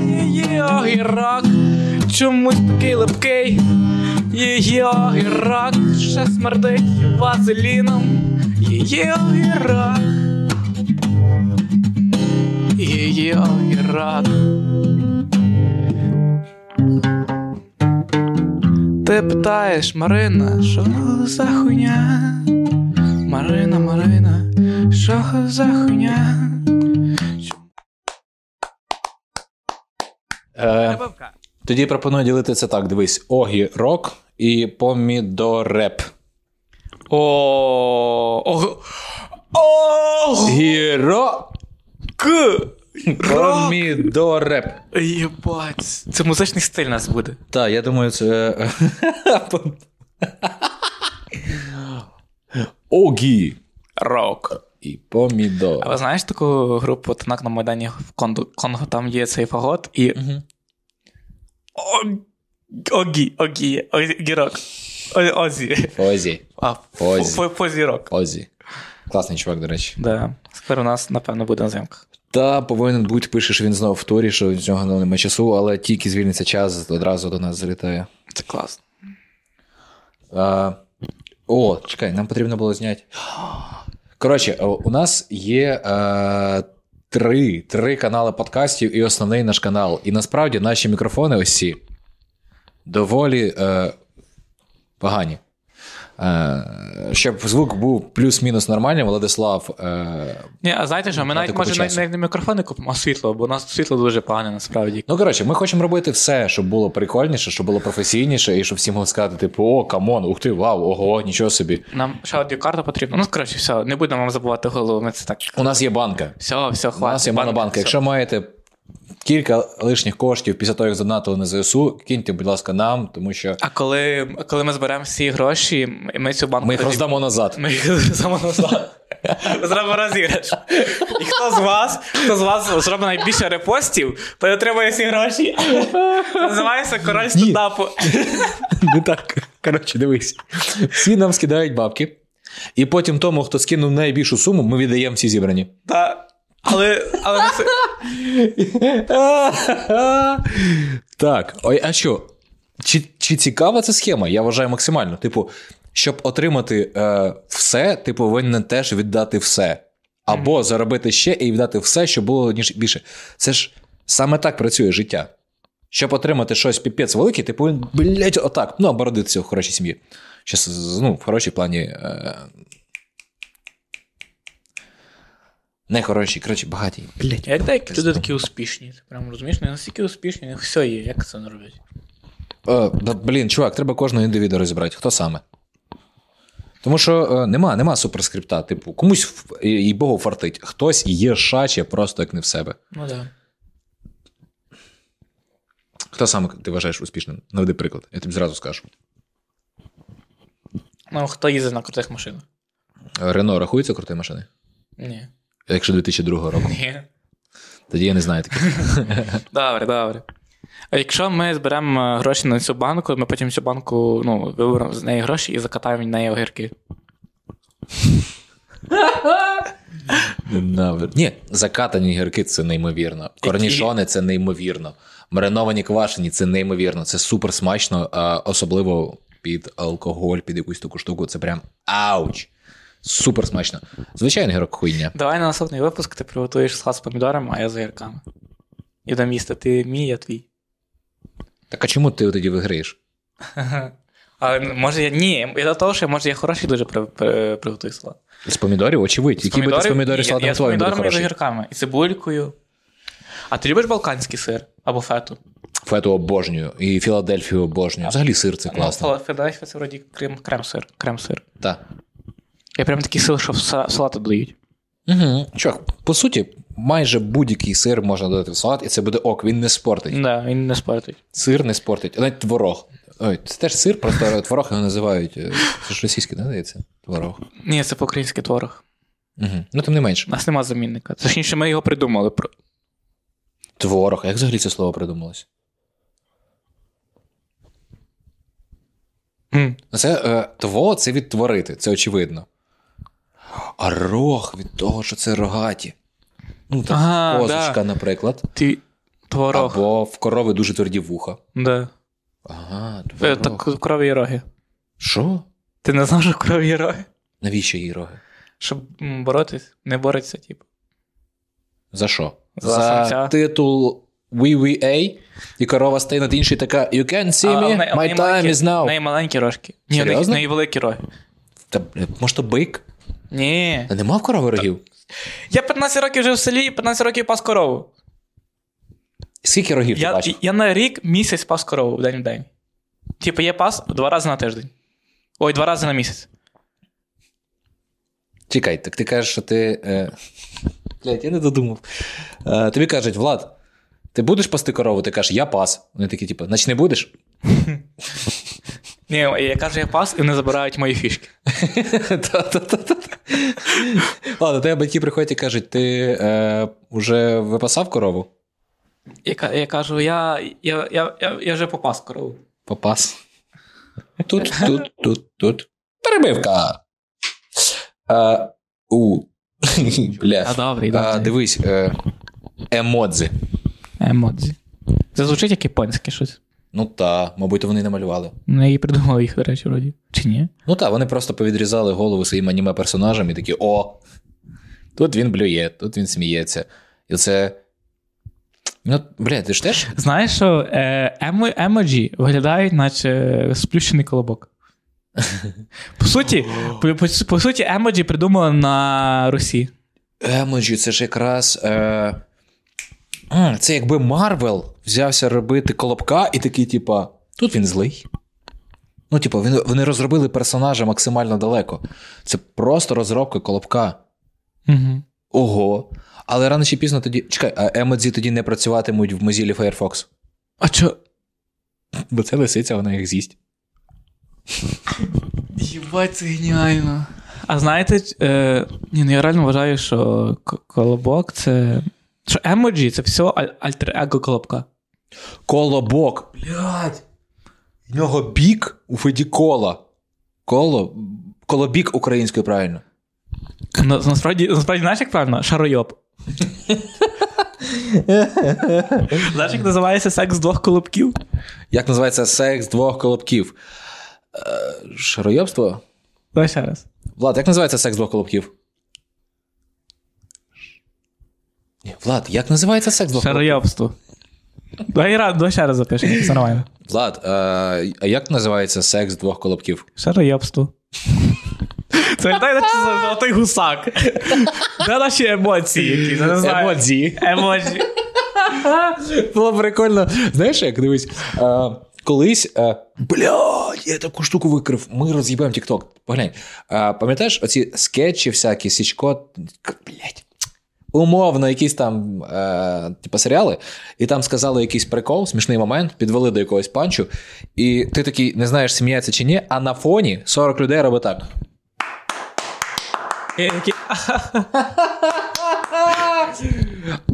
Speaker 2: Її огірок, чомусь такий липкий. Її огірок ще смердить вазеліном. Її огірок. Її огірок. Ти питаєш, Марина, що за хуйня? Марина, Марина, що за хуйня?
Speaker 1: Е, тоді пропоную ділити це так: дивись: огірок і помідореп.
Speaker 2: О, о, о,
Speaker 1: Гіро.
Speaker 2: к,
Speaker 1: Помідореп.
Speaker 2: Єбать, це музичний стиль у нас буде.
Speaker 1: Так, я думаю, це. Огі.
Speaker 2: Рок.
Speaker 1: І помідор.
Speaker 2: А ви знаєш таку групу Танак на Майдані в Конго, там є цей фагот і. Огі, Огі, Огірок. Озі.
Speaker 1: Озі.
Speaker 2: А,
Speaker 1: Озі. Озі. Класний чувак, до речі.
Speaker 2: Да. Тепер у нас, напевно, буде на зйомках.
Speaker 1: Та повинен бути, пише, що він знову в турі, що з нього немає часу, але тільки звільниться час, одразу до нас залітає.
Speaker 2: Це класно.
Speaker 1: А, о, чекай, нам потрібно було зняти. Коротше, у нас є е, три, три канали подкастів і основний наш канал. І насправді наші мікрофони ось ці доволі е, погані. Е, щоб звук був плюс-мінус нормальний, Владислав. Е,
Speaker 2: Ні, а знаєте що, ми навіть може навіть навіть не мікрофони купимо, а світло, бо у нас світло дуже погане насправді.
Speaker 1: Ну, коротше, ми хочемо робити все, щоб було прикольніше, щоб було професійніше, і щоб всім було сказати, типу, о, come on, ух ти, вау, ого, нічого собі.
Speaker 2: Нам ще аудіокарта потрібна. Ну, коротше, все, не будемо вам забивати голову. Ми це так.
Speaker 1: У нас є банка.
Speaker 2: Все, все,
Speaker 1: У нас є монобанка.
Speaker 2: все.
Speaker 1: Якщо маєте кілька лишніх коштів після того, як задонатили на ЗСУ, киньте, будь ласка, нам, тому що
Speaker 2: А коли, коли ми зберемо всі гроші, ми цю банку.
Speaker 1: ми їх
Speaker 2: тоді-
Speaker 1: роздамо назад.
Speaker 2: Ми їх зробимо назад. Зробимо розіграш. І хто з вас, хто з вас зробить найбільше репостів, той отримує всі гроші. Називається король стендапу.
Speaker 1: Не так. Коротше, дивись. Всі нам скидають бабки, і потім тому, хто скинув найбільшу суму, ми віддаємо всі зібрані.
Speaker 2: Та, але, але це-
Speaker 1: Так, ой, а що? Чи, чи цікава ця схема? Я вважаю максимально. Типу, щоб отримати е, все, ти повинен теж віддати все. Або заробити ще і віддати все, що було ніж більше. Це ж саме так працює життя. Щоб отримати щось піпець велике, ти повинен, блядь, отак, ну, або родитися в хорошій сім'ї. Щас, ну, в хорошій плані. Е... Не хорошій, коротше, багатій. Блядь.
Speaker 2: Як деякі люди такі успішні? Ти прям розумієш, не настільки успішні, у них все є, як це не роблять?
Speaker 1: Е, да, блін, чувак, треба кожного індивіду розібрати. Хто саме? Тому що е, нема, нема суперскрипта. Типу, комусь і, і Богу фартить. Хтось є шаче просто як не в себе.
Speaker 2: Ну так. Да.
Speaker 1: Хто саме ти вважаєш успішним? Наведи приклад, я тобі зразу скажу.
Speaker 2: Ну, хто їздить на крутих машинах?
Speaker 1: Рено рахується крутої машини?
Speaker 2: Ні.
Speaker 1: Якщо 2002 року.
Speaker 2: Ні.
Speaker 1: Тоді я не знаю таких.
Speaker 2: Добре, добре. А якщо ми зберемо гроші на цю банку, ми потім цю банку ну, виберемо з неї гроші і закатаємо в неї огірки.
Speaker 1: Ні, закатані гірки це неймовірно. Корнішони це неймовірно. Мариновані квашені це неймовірно. Це супер смачно, особливо під алкоголь, під якусь таку штуку. Це прям ауч. Супер смачно. Звичайно, гірок хуйня.
Speaker 2: Давай на наступний випуск ти приготуєш салат з помідорами, а я з огірками. І до міста ти мій, я твій.
Speaker 1: Так а чому ти тоді виграєш?
Speaker 2: Але може я. Ні, я до того, що може я хороший дуже при, при, приготую салат.
Speaker 1: З помідорів, очевидь. Який би ти з помідорів
Speaker 2: Ні,
Speaker 1: салат
Speaker 2: я, я з
Speaker 1: твоїм буде
Speaker 2: помідорами і з
Speaker 1: хороший.
Speaker 2: огірками, і цибулькою. А ти любиш балканський сир або фету?
Speaker 1: Фету обожнюю. І Філадельфію обожнюю. Взагалі сир це класно.
Speaker 2: Ну, Філадельфія це вроді крем, крем-сир. Крем-сир.
Speaker 1: Так.
Speaker 2: Я прям такий сир, що в са- салати додають.
Speaker 1: Угу. Чувак, по суті, майже будь-який сир можна додати в салат, і це буде ок, він не спортить.
Speaker 2: Да, він не спортить.
Speaker 1: Сир не спортить. Навіть творог. Ой, це теж сир, просто творог його називають. е, Це ж російський, не здається? Творог.
Speaker 2: Ні, це по-українськи творог.
Speaker 1: Угу. Ну, тим не менш.
Speaker 2: У нас нема замінника. Точніше, ми його придумали.
Speaker 1: Творог. А як взагалі це слово придумалось? Ну, Це е, тво це відтворити, це очевидно. А рог від того, що це рогаті. Ну, так,
Speaker 2: Ага,
Speaker 1: козочка,
Speaker 2: да.
Speaker 1: наприклад.
Speaker 2: Ти творог.
Speaker 1: Або в корови дуже тверді вуха.
Speaker 2: Да.
Speaker 1: Ага,
Speaker 2: Е,
Speaker 1: творог.
Speaker 2: Так в крові є роги.
Speaker 1: Що?
Speaker 2: Ти не знав, що в крові є роги?
Speaker 1: Навіщо їй роги?
Speaker 2: Щоб боротись, не бореться, типу.
Speaker 1: За що?
Speaker 2: За
Speaker 1: За, титул WWA, і корова стає над іншою така You can't see
Speaker 2: А
Speaker 1: me,
Speaker 2: в
Speaker 1: my time is
Speaker 2: В
Speaker 1: now.
Speaker 2: неї маленькі рожки. Ні, в в неї великі роги.
Speaker 1: Та, може, то бик?
Speaker 2: Ні.
Speaker 1: Та нема в корови рогів?
Speaker 2: Я 15 років жив в селі 15 років пас корову.
Speaker 1: Скільки рогів ти
Speaker 2: Я,
Speaker 1: бачив?
Speaker 2: я на рік місяць пас корову в день в день. Типу, є пас два рази на тиждень. Ой, два рази на місяць.
Speaker 1: Чекай, так ти кажеш, що ти. Е... Блять, я не додумав. Е, тобі кажуть, Влад, ти будеш пасти корову? Ти кажеш, я пас. Вони такі, типу, значить не будеш?
Speaker 2: Ні, я кажу, я пас, і вони забирають мої фішки.
Speaker 1: Ладно, тебе батьки приходять і кажуть, ти е, вже випасав корову?
Speaker 2: Я, я кажу, я, я, я, я, вже попас корову.
Speaker 1: Попас. Тут, тут, тут, тут. Перебивка. А, у. Бля.
Speaker 2: А
Speaker 1: дивись, е, емодзи.
Speaker 2: Емодзі. Це звучить як японське щось.
Speaker 1: Ну та, мабуть, вони намалювали.
Speaker 2: Ну, я і придумав їх, до речі, вроді. Чи ні?
Speaker 1: Ну так, вони просто повідрізали голови своїм аніме персонажам і такі: о! Тут він блює, тут він сміється. І це. Ну, бля, ти ж теж?
Speaker 2: Знаєш, що е, емоджі виглядають, наче сплющений колобок. По суті, по, по, по суті, емоджі придумали на Русі.
Speaker 1: Емоджі, це ж якраз. Е... Це якби Marvel взявся робити колобка і такий, типа, тут він злий. Ну, типу, вони розробили персонажа максимально далеко. Це просто розробка колобка.
Speaker 2: Угу.
Speaker 1: Ого. Але рано чи пізно тоді. Чекай, а емодзі тоді не працюватимуть в Mozilla Firefox.
Speaker 2: А чо?
Speaker 1: Бо це лисиця, вона їх з'їсть.
Speaker 2: Єбать, це геніально. А знаєте, е, ні, ну я реально вважаю, що колобок це. Що емоджі це все аль- альтер-его колобка.
Speaker 1: Колобок. Блядь. В нього бік у Феді кола. Коло. Колобік українською правильно.
Speaker 2: На, насправді, насправді, знаєш, як правильно? Шаройоб. Знаєш, як називається секс двох колобків?
Speaker 1: Як називається секс двох колобків? Е, шароєбство?
Speaker 2: Давай ще раз.
Speaker 1: Влад, як називається секс двох колобків? Ні, Влад, як називається секс двох хлопців?
Speaker 2: Шароєбство. Давай, ра- давай ще раз запишемо, все нормально.
Speaker 1: Влад, е, а як називається секс двох колобків?
Speaker 2: Шароєбство. Це дай наче золотий гусак. Де наші емоції якісь? Я не знаю.
Speaker 1: Емодзі.
Speaker 2: Емоджі.
Speaker 1: Було прикольно. Знаєш, як дивись, е, колись. Е, блядь, я таку штуку викрив. Ми роз'їбаємо TikTok. Поглянь. Е, пам'ятаєш, оці скетчі, всякі, січко, блядь. Умовно, якісь там е, типу, серіали, і там сказали якийсь прикол, смішний момент, підвели до якогось панчу, і ти такий не знаєш, сміється чи ні, а на фоні 40 людей робить так.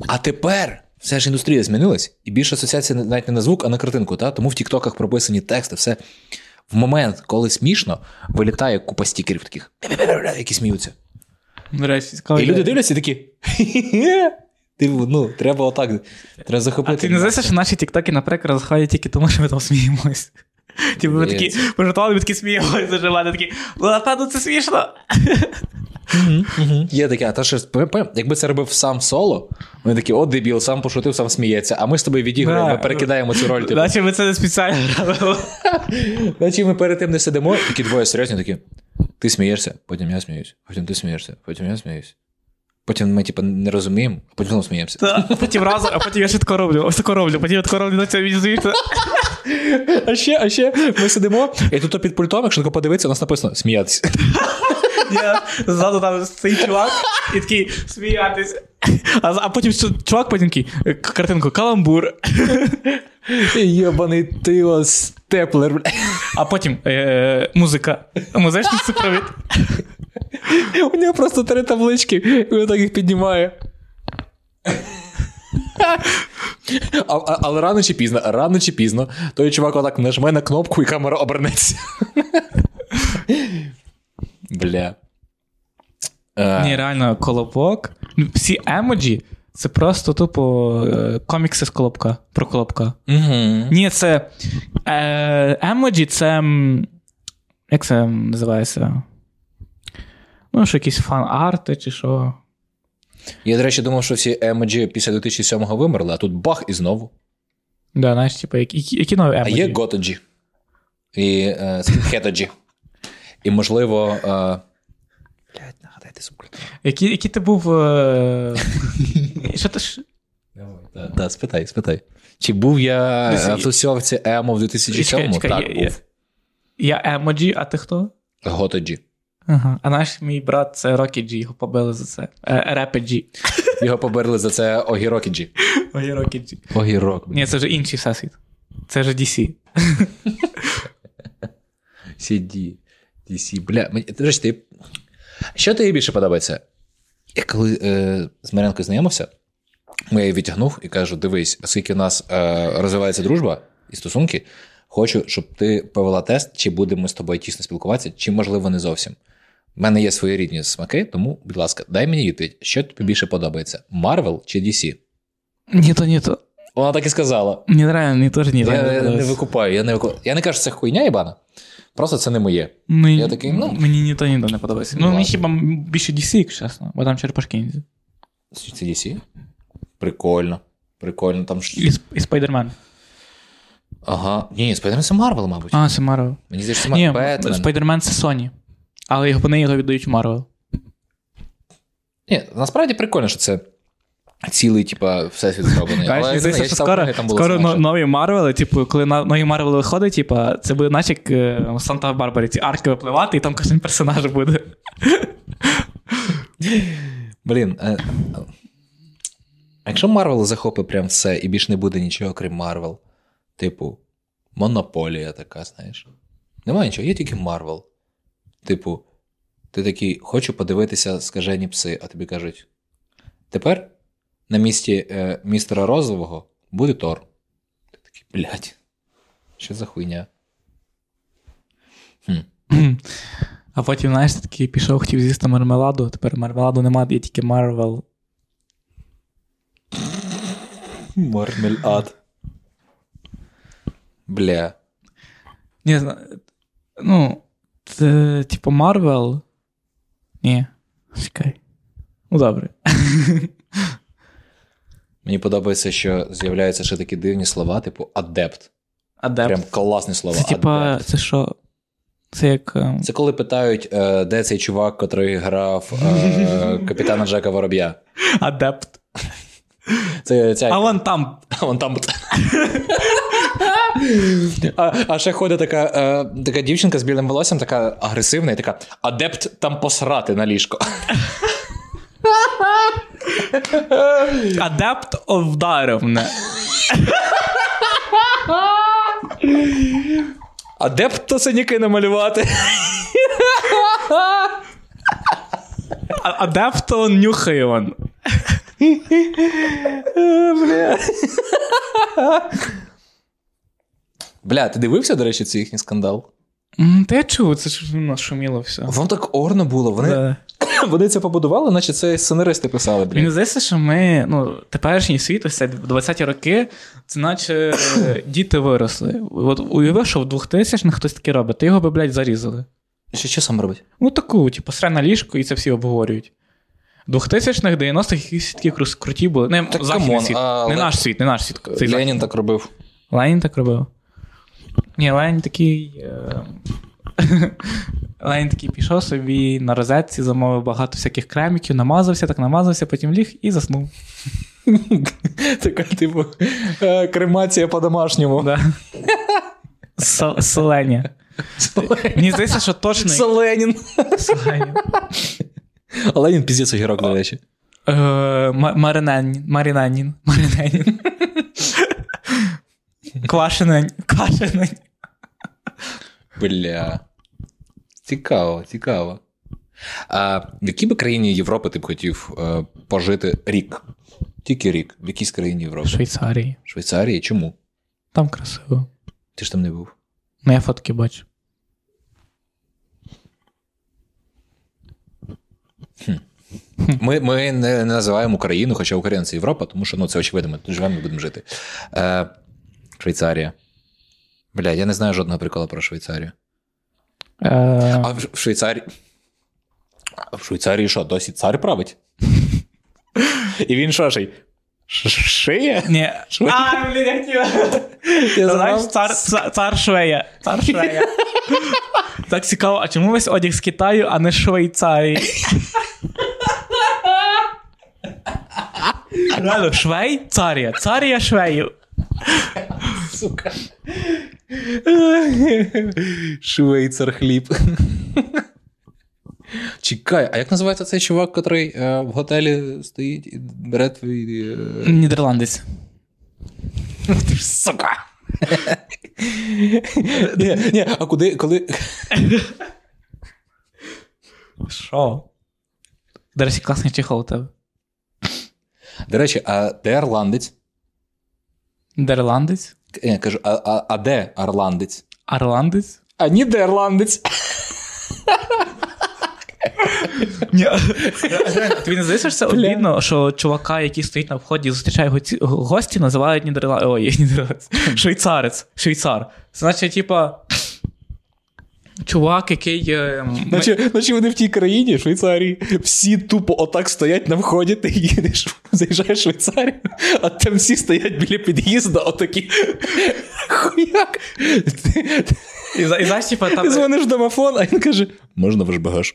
Speaker 1: А тепер вся ж індустрія змінилась, і більше асоціація навіть не на звук, а на картинку. Та? Тому в Тіктоках прописані тексти, все. В момент, коли смішно, вилітає купа стікерів таких, які сміються. І люди дивляться і такі. Типу, ну, треба отак. Треба захопити.
Speaker 2: А ти не знаєш, що наші тіктоки, наприклад, розходять тільки тому, що ми там сміємось. Типу, ми такі пожартували, ми такі сміємося, мене такі, ну, це смішно.
Speaker 1: Є таке, а та що, якби це робив сам соло, вони такі, о, дебіл, сам пошутив, сам сміється, а ми з тобою відіграємо, ми перекидаємо цю роль. Типу.
Speaker 2: Наче ми це не спеціально робили.
Speaker 1: Наче ми перед тим не сидимо, такі двоє серйозні, такі. Ти смієшся, потім я сміюсь, потім ти смієшся, потім я сміюсь. Потім ми, типу, не розуміємо, а потім знову сміємося.
Speaker 2: Та, а потім разом, а потім я ще тако роблю, ось тако роблю, потім я тако роблю на цьому звісно.
Speaker 1: А ще, а ще ми сидимо, і тут під пультом, якщо тако подивитися, у нас написано сміятися.
Speaker 2: Я ззаду там стоїть чувак і такий сміятись. А, а потім чувак потім такий, картинку, каламбур.
Speaker 1: Йобаний ти степлер. бля.
Speaker 2: А потім е, музика. Музичний супровід.
Speaker 1: У нього просто три таблички, і він так їх піднімає. А, а, але рано чи пізно, рано чи пізно, той чувак отак нажме на кнопку і камера обернеться. Бля. Е,
Speaker 2: Ні, реально, колобок. Ну, Всі емоджі це просто тупо е, комікси з колобка. Про колобка.
Speaker 1: Угу.
Speaker 2: Ні, це. Е, емоджі це. Як це називається? Ну, що якісь фан-арти чи що.
Speaker 1: Я, до речі, думав, що всі емоджі після 2007-го вимерли, а тут бах і знову.
Speaker 2: Да, знаєш, типу, які, які, які нові
Speaker 1: А є готоджі. І е, скінхедоджі. І, можливо. Е... Блядь, нагадайте.
Speaker 2: Які, які ти був. Е... що ти ж.
Speaker 1: Так, да, спитай, спитай. Чи був я в тусовці емо в 2007-му?
Speaker 2: Чекай, чекай,
Speaker 1: Так,
Speaker 2: я-
Speaker 1: був.
Speaker 2: Я емоджі, а ти хто?
Speaker 1: Готоджі.
Speaker 2: Ага. А наш мій брат це Рокі Джі, його побили за це. Репи Джі.
Speaker 1: Його поберли за це Огірокіджі.
Speaker 2: Ой, Рокі Джі.
Speaker 1: Огірок.
Speaker 2: Ні, це вже інший всесвіт. Це вже DC.
Speaker 1: CD. DC. Бля, мені, речі, ти. Що тобі більше подобається? Я коли е, з Марянкою знайомився, я її відтягнув і кажу: дивись, оскільки у нас е, розвивається дружба і стосунки, хочу, щоб ти провела тест, чи будемо з тобою тісно спілкуватися, чи, можливо, не зовсім. У мене є своєрідні смаки, тому, будь ласка, дай мені відповідь, що тобі більше подобається: Marvel чи DC?
Speaker 2: Ні, то ні, то.
Speaker 1: Вона так і сказала.
Speaker 2: Ні, реально, ні, теж ні.
Speaker 1: Я, не викупаю, я не викупаю. Я не кажу, що це хуйня їбана. Просто це не моє.
Speaker 2: Мені,
Speaker 1: Я такий, ну.
Speaker 2: Мені ні то, ні то не подобається. Ну, мені хіба більше DC, якщо чесно, бо там черепашки ніндзя.
Speaker 1: Це DC? Прикольно. Прикольно. Там.
Speaker 2: І, і Spider-Man.
Speaker 1: Ага. Ні, Spider-Man це Marvel, мабуть.
Speaker 2: А, це Marvel.
Speaker 1: Мені здається,
Speaker 2: Ні,
Speaker 1: Бетмен.
Speaker 2: Spider-Man це Sony. Але вони його віддають в Marvel.
Speaker 1: Ні, насправді прикольно, що це цілий, типа, всесвіт зроблений. Але
Speaker 2: здається, що скоро,
Speaker 1: там було
Speaker 2: скоро
Speaker 1: смачно.
Speaker 2: нові Марвели, типу, коли на- нові Марвели виходить, типу, це буде наче як в Санта-Барбарі ці арки випливати, і там кожен персонаж буде.
Speaker 1: Блін. е, а якщо Marvel захопить прям все і більше не буде нічого, крім Marvel, типу, монополія така, знаєш. Немає нічого, є тільки Marvel. Типу, ти такий, хочу подивитися скажені пси, а тобі кажуть: тепер на місці е, містера Розового буде Тор. Ти такий, блядь, що за хуйня? Хм.
Speaker 2: А потім, знаєш, такий пішов, хотів з'їсти мармеладу, тепер мармеладу немає, є тільки Марвел.
Speaker 1: Мармельад. Бля.
Speaker 2: Ні, ну, це, типу, Марвел. Ні. Чекай. Ну, добре.
Speaker 1: Мені подобається, що з'являються ще такі дивні слова, типу адепт.
Speaker 2: Адепт.
Speaker 1: Прям класні слова.
Speaker 2: Це типа, це що? Це як. е,
Speaker 1: Це коли питають, е, де цей чувак, котрий грав е, капітана Джека Вороб'я.
Speaker 2: Адепт.
Speaker 1: Це ця
Speaker 2: А вон там.
Speaker 1: Вон там. А, а ще ходить така, е, така дівчинка з білим волоссям, така агресивна, і така адепт там посрати на ліжко.
Speaker 2: Адепт вдарив мене.
Speaker 1: Адепт то синяки намалювати.
Speaker 2: Адепт то нюхає он.
Speaker 1: Бля. Ти дивився, до речі, цей їхній скандал?
Speaker 2: Та я чув, це ж ну, шуміло все.
Speaker 1: Вам так орно було. Вони,
Speaker 2: Да.
Speaker 1: Вони це побудували, наче це сценаристи писали.
Speaker 2: Мені здається, що ми, ну, теперішній світ, ось це 20-ті роки, це наче е, діти виросли. От уяви, що в 2000-х хтось таке робить, ти його би, блядь, зарізали.
Speaker 1: Що, що сам робить?
Speaker 2: Ну, таку, типу, сре на ліжко, і це всі обговорюють. 2000-х, 90-х якісь такі круті були. Не,
Speaker 1: Так,
Speaker 2: західний
Speaker 1: come on,
Speaker 2: світ.
Speaker 1: а
Speaker 2: Не наш світ, не наш світ. Цей
Speaker 1: Ленін так робив.
Speaker 2: Ленін так робив. Ні, Ленін такий. Е... Ленін такий пішов собі на розетці, замовив багато всяких креміків, намазався, так намазався, потім ліг і заснув.
Speaker 1: Така, типу, е, кремація по-домашньому.
Speaker 2: Да. Соленя. Мені здається, що точно.
Speaker 1: Це Ленін.
Speaker 2: Соленя.
Speaker 1: А піздець огірок, до речі.
Speaker 2: Е, Маринанін. Маринанін. Маринанін. Квашенень. Квашенень.
Speaker 1: Бля. Цікаво, цікаво. А в якій би країні Європи ти б хотів е, пожити рік? Тільки рік. В якійсь країні Європи?
Speaker 2: Швейцарії.
Speaker 1: Швейцарії? Чому?
Speaker 2: Там красиво.
Speaker 1: Ти ж там не був.
Speaker 2: Ну, я фотки бачу.
Speaker 1: Ми, ми не, не називаємо Україну, хоча Україна це Європа, тому що ну, це очевидно, ми тут живемо і будемо жити. Е, Швейцарія. Бля, я не знаю жодного прикола про Швейцарію.
Speaker 2: Е,
Speaker 1: А в в Швейцарії. А в Швейцарії що, досі цар править? І він що ж? й, ш- ш- Шиє?
Speaker 2: Ні. А, блін, я хотів.
Speaker 1: Я
Speaker 2: Знаєш, цар, цар, цар Швея. Цар Швея. Так цікаво, а чому весь одяг з Китаю, а не Швейцарії? Реально, Швей, царія. Царія Швеїв.
Speaker 1: Сука. Швейцар хліб. Чекай, а як називається цей чувак, який е, в готелі стоїть і бере твій. Е...
Speaker 2: Нідерландець.
Speaker 1: Ти ж сука. ні, ні, а куди, коли.
Speaker 2: Що? До речі, класний чехол у тебе.
Speaker 1: До речі, а де ірландець?
Speaker 2: Нідерландець?
Speaker 1: Я кажу, а, а, а де Орландець?
Speaker 2: Арландець?
Speaker 1: А нідерландець.
Speaker 2: Ні. Тобі не здається, що це обідно, що чувака, який стоїть на вході і зустрічає гості, називають Нідерланд... Ой, Нідерландець. Швейцарець. Швейцар. Це значить, типа. Чувак, який. е,
Speaker 1: Наче, наче вони в тій країні, Швейцарії, всі тупо отак стоять на вході, ти їдеш, заїжджаєш в Швейцарію, а там всі стоять біля під'їзду, отакі. Хуяк.
Speaker 2: І, І, і знаєш, типа,
Speaker 1: ти
Speaker 2: там.
Speaker 1: дзвониш домофон, а він каже: можна ваш багаж.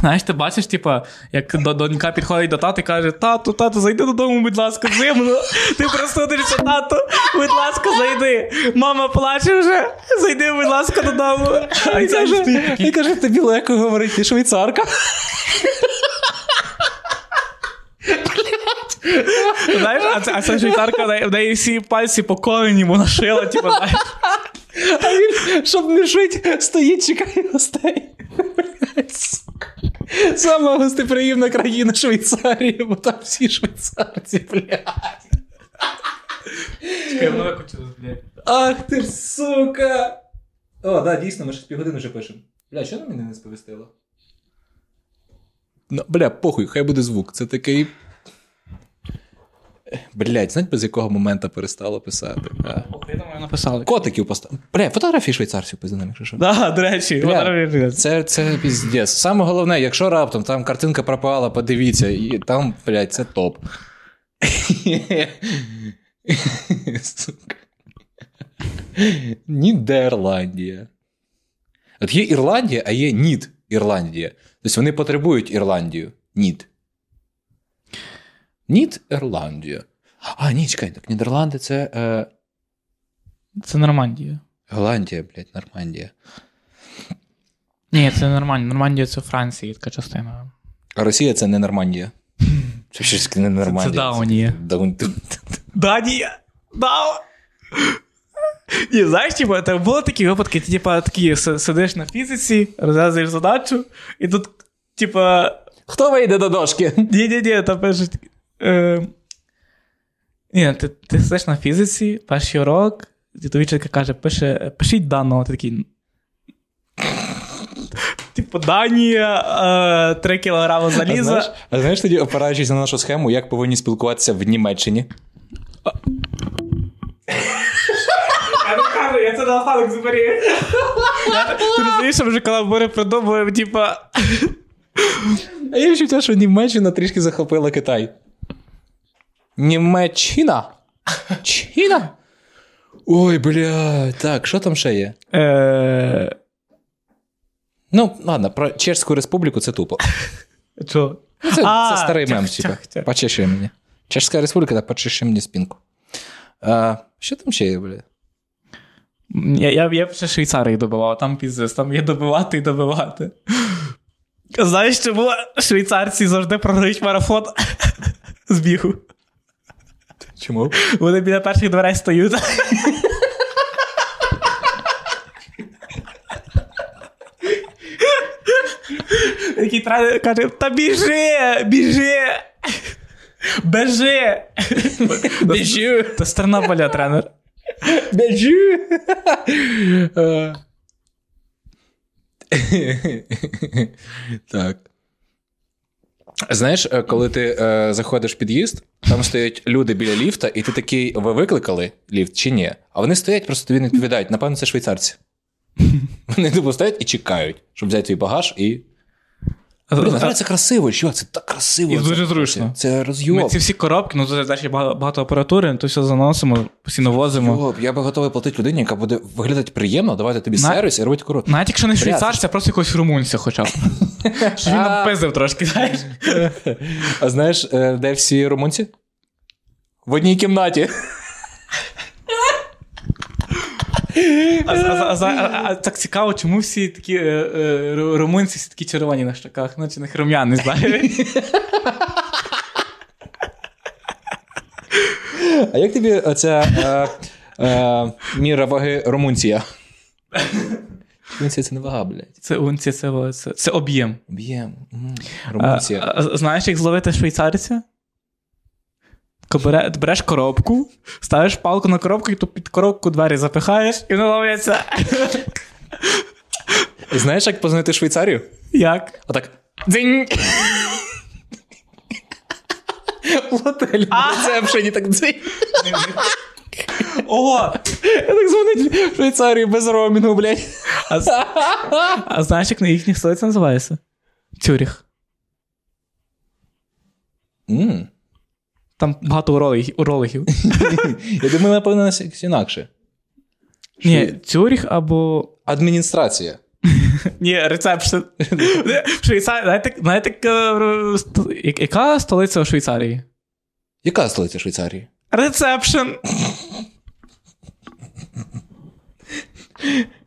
Speaker 2: Знаєш, ти бачиш, типа, як донька підходить до тата і каже: Тату, тату, зайди додому, будь ласка, зимно. Ти простудишся, тату, будь ласка, зайди. Мама плаче вже. Зайди, будь ласка, додому. А
Speaker 1: І
Speaker 2: й
Speaker 1: каже, і каже, тобі легко говорить, ти швейцарка.
Speaker 2: Знаєш, а це, а це швейцарка, в неї- всі пальці поколені, вона шила, типу, знаєш.
Speaker 1: А він, щоб не жити, стоїть, чекає гостей. Сама гостеприємна країна Швейцарії, бо там всі швейцарці, блядь. Ах ти ж сука! О, да, дійсно, ми ще півгодини вже пишемо. Бля, що на мене не сповістило? Ну, бля, похуй, хай буде звук. Це такий. Блять, знаєте, без якого моменту перестало писати. А.
Speaker 2: Написали.
Speaker 1: Котиків поставили. Бля, фотографії швейцарців якщо що.
Speaker 2: Да, до речі,
Speaker 1: Бля, Це, це піздець. Саме головне, якщо раптом там картинка пропала, подивіться, і там, блядь, це топ. Сука. Нідерландія. От є Ірландія, а є Нід Ірландія. Тобто вони потребують Ірландію. Нід. Нід Ірландія. А, ні, чекай, так Нідерланди це е,
Speaker 2: Це Нормандія.
Speaker 1: Голландія, блядь, Нормандія.
Speaker 2: Ні, це нормально. Нормандія це Франції, така частина.
Speaker 1: А Росія це не Нормандія. Це щось не Нормандія.
Speaker 2: Це Даунія. Данія! Дау! Ні, знаєш, типу, там були такі випадки, ти, типу, такі сидиш на фізиці, розв'язуєш задачу, і тут, типу,
Speaker 1: Хто вийде до дошки?
Speaker 2: ні-ні-ні, там пишуть. Е... Ні, ти, ти сидиш на фізиці, перший урок, і каже, пише, пишіть даного, ти такий. Типу, Данія, е, 3 кілограми
Speaker 1: А
Speaker 2: заліза.
Speaker 1: знаєш, а знаєш тоді, опираючись на нашу схему, як повинні спілкуватися в Німеччині?
Speaker 2: Я не кажу, я це на останок зберіг. Ти розумієш, що вже коли ми придумуємо, типа.
Speaker 1: А я відчуття, що Німеччина трішки захопила Китай. Німеччина? Чина? Ой, бля. Так, що там ще є?
Speaker 2: Е,
Speaker 1: Ну, ладно, про Чешську республіку це тупо.
Speaker 2: Що?
Speaker 1: Це,
Speaker 2: А,
Speaker 1: це старий мем, типа. Почеши мені. Чешська республіка, так почеши мені спинку. А, що там ще є, бля?
Speaker 2: Я, я, я ще Швейцарії добивав, там піздець, там є добивати і добивати. Знаєш, чому швейцарці завжди програють марафон з бігу?
Speaker 1: Чому?
Speaker 2: Вони біля перших дверей стоють. Який каже: та біжи, біжи! Бежи!
Speaker 1: Біжу!
Speaker 2: Та з Тернополя тренер.
Speaker 1: Біжу! Так. Знаєш, е, коли ти е, заходиш в під'їзд, там стоять люди біля ліфта, і ти такий, ви викликали ліфт чи ні? А вони стоять, просто тобі не відповідають. Напевно, це швейцарці. Вони стоять і чекають, щоб взяти твій багаж і. Блін, насправді це красиво, що це так красиво.
Speaker 2: І
Speaker 1: це,
Speaker 2: дуже зручно.
Speaker 1: Це розйоб.
Speaker 2: Ми ці всі коробки, ну далі багато, апаратури, то все заносимо, постійно возимо.
Speaker 1: Я би готовий платити людині, яка буде виглядати приємно, давати тобі
Speaker 2: На-
Speaker 1: сервіс і робити коробку.
Speaker 2: Навіть якщо не швейцарця, а просто якогось румунця хоча б. Щоб він нам пиздив трошки, знаєш.
Speaker 1: А знаєш, е, де всі румунці? В одній кімнаті.
Speaker 2: А, а, а, а, так цікаво, чому всі такі е, е, румунці всі такі червоні на щоках, наче не рум'яни, знаєш.
Speaker 1: А як тобі оця е, е, міра ваги румунція? Румунція це не вага, блядь.
Speaker 2: Це унці, це, це, це об'єм.
Speaker 1: Об'єм. Румунція.
Speaker 2: знаєш, як зловити швейцарця? Ко бере, береш коробку, ставиш палку на коробку, і ту під коробку двері запихаєш, і воно ловиться.
Speaker 1: І Знаєш, як познати Швейцарію?
Speaker 2: Як?
Speaker 1: Отак. Дзинь. В готелі на рецепшені так дзинь.
Speaker 2: Ого!
Speaker 1: Так дзвонить в Швейцарії без роумінгу, блядь.
Speaker 2: А, з- а знаєш, як на їхній столиця називається? Цюріх.
Speaker 1: М.
Speaker 2: Там багато урологів.
Speaker 1: Я думаю, напевно, інакше.
Speaker 2: Ні, Цюріх або.
Speaker 1: Адміністрація.
Speaker 2: Ні, рецепшн. Знаєте, яка, е, яка столиця у Швейцарії?
Speaker 1: Яка столиця Швейцарії?
Speaker 2: Рецепшн.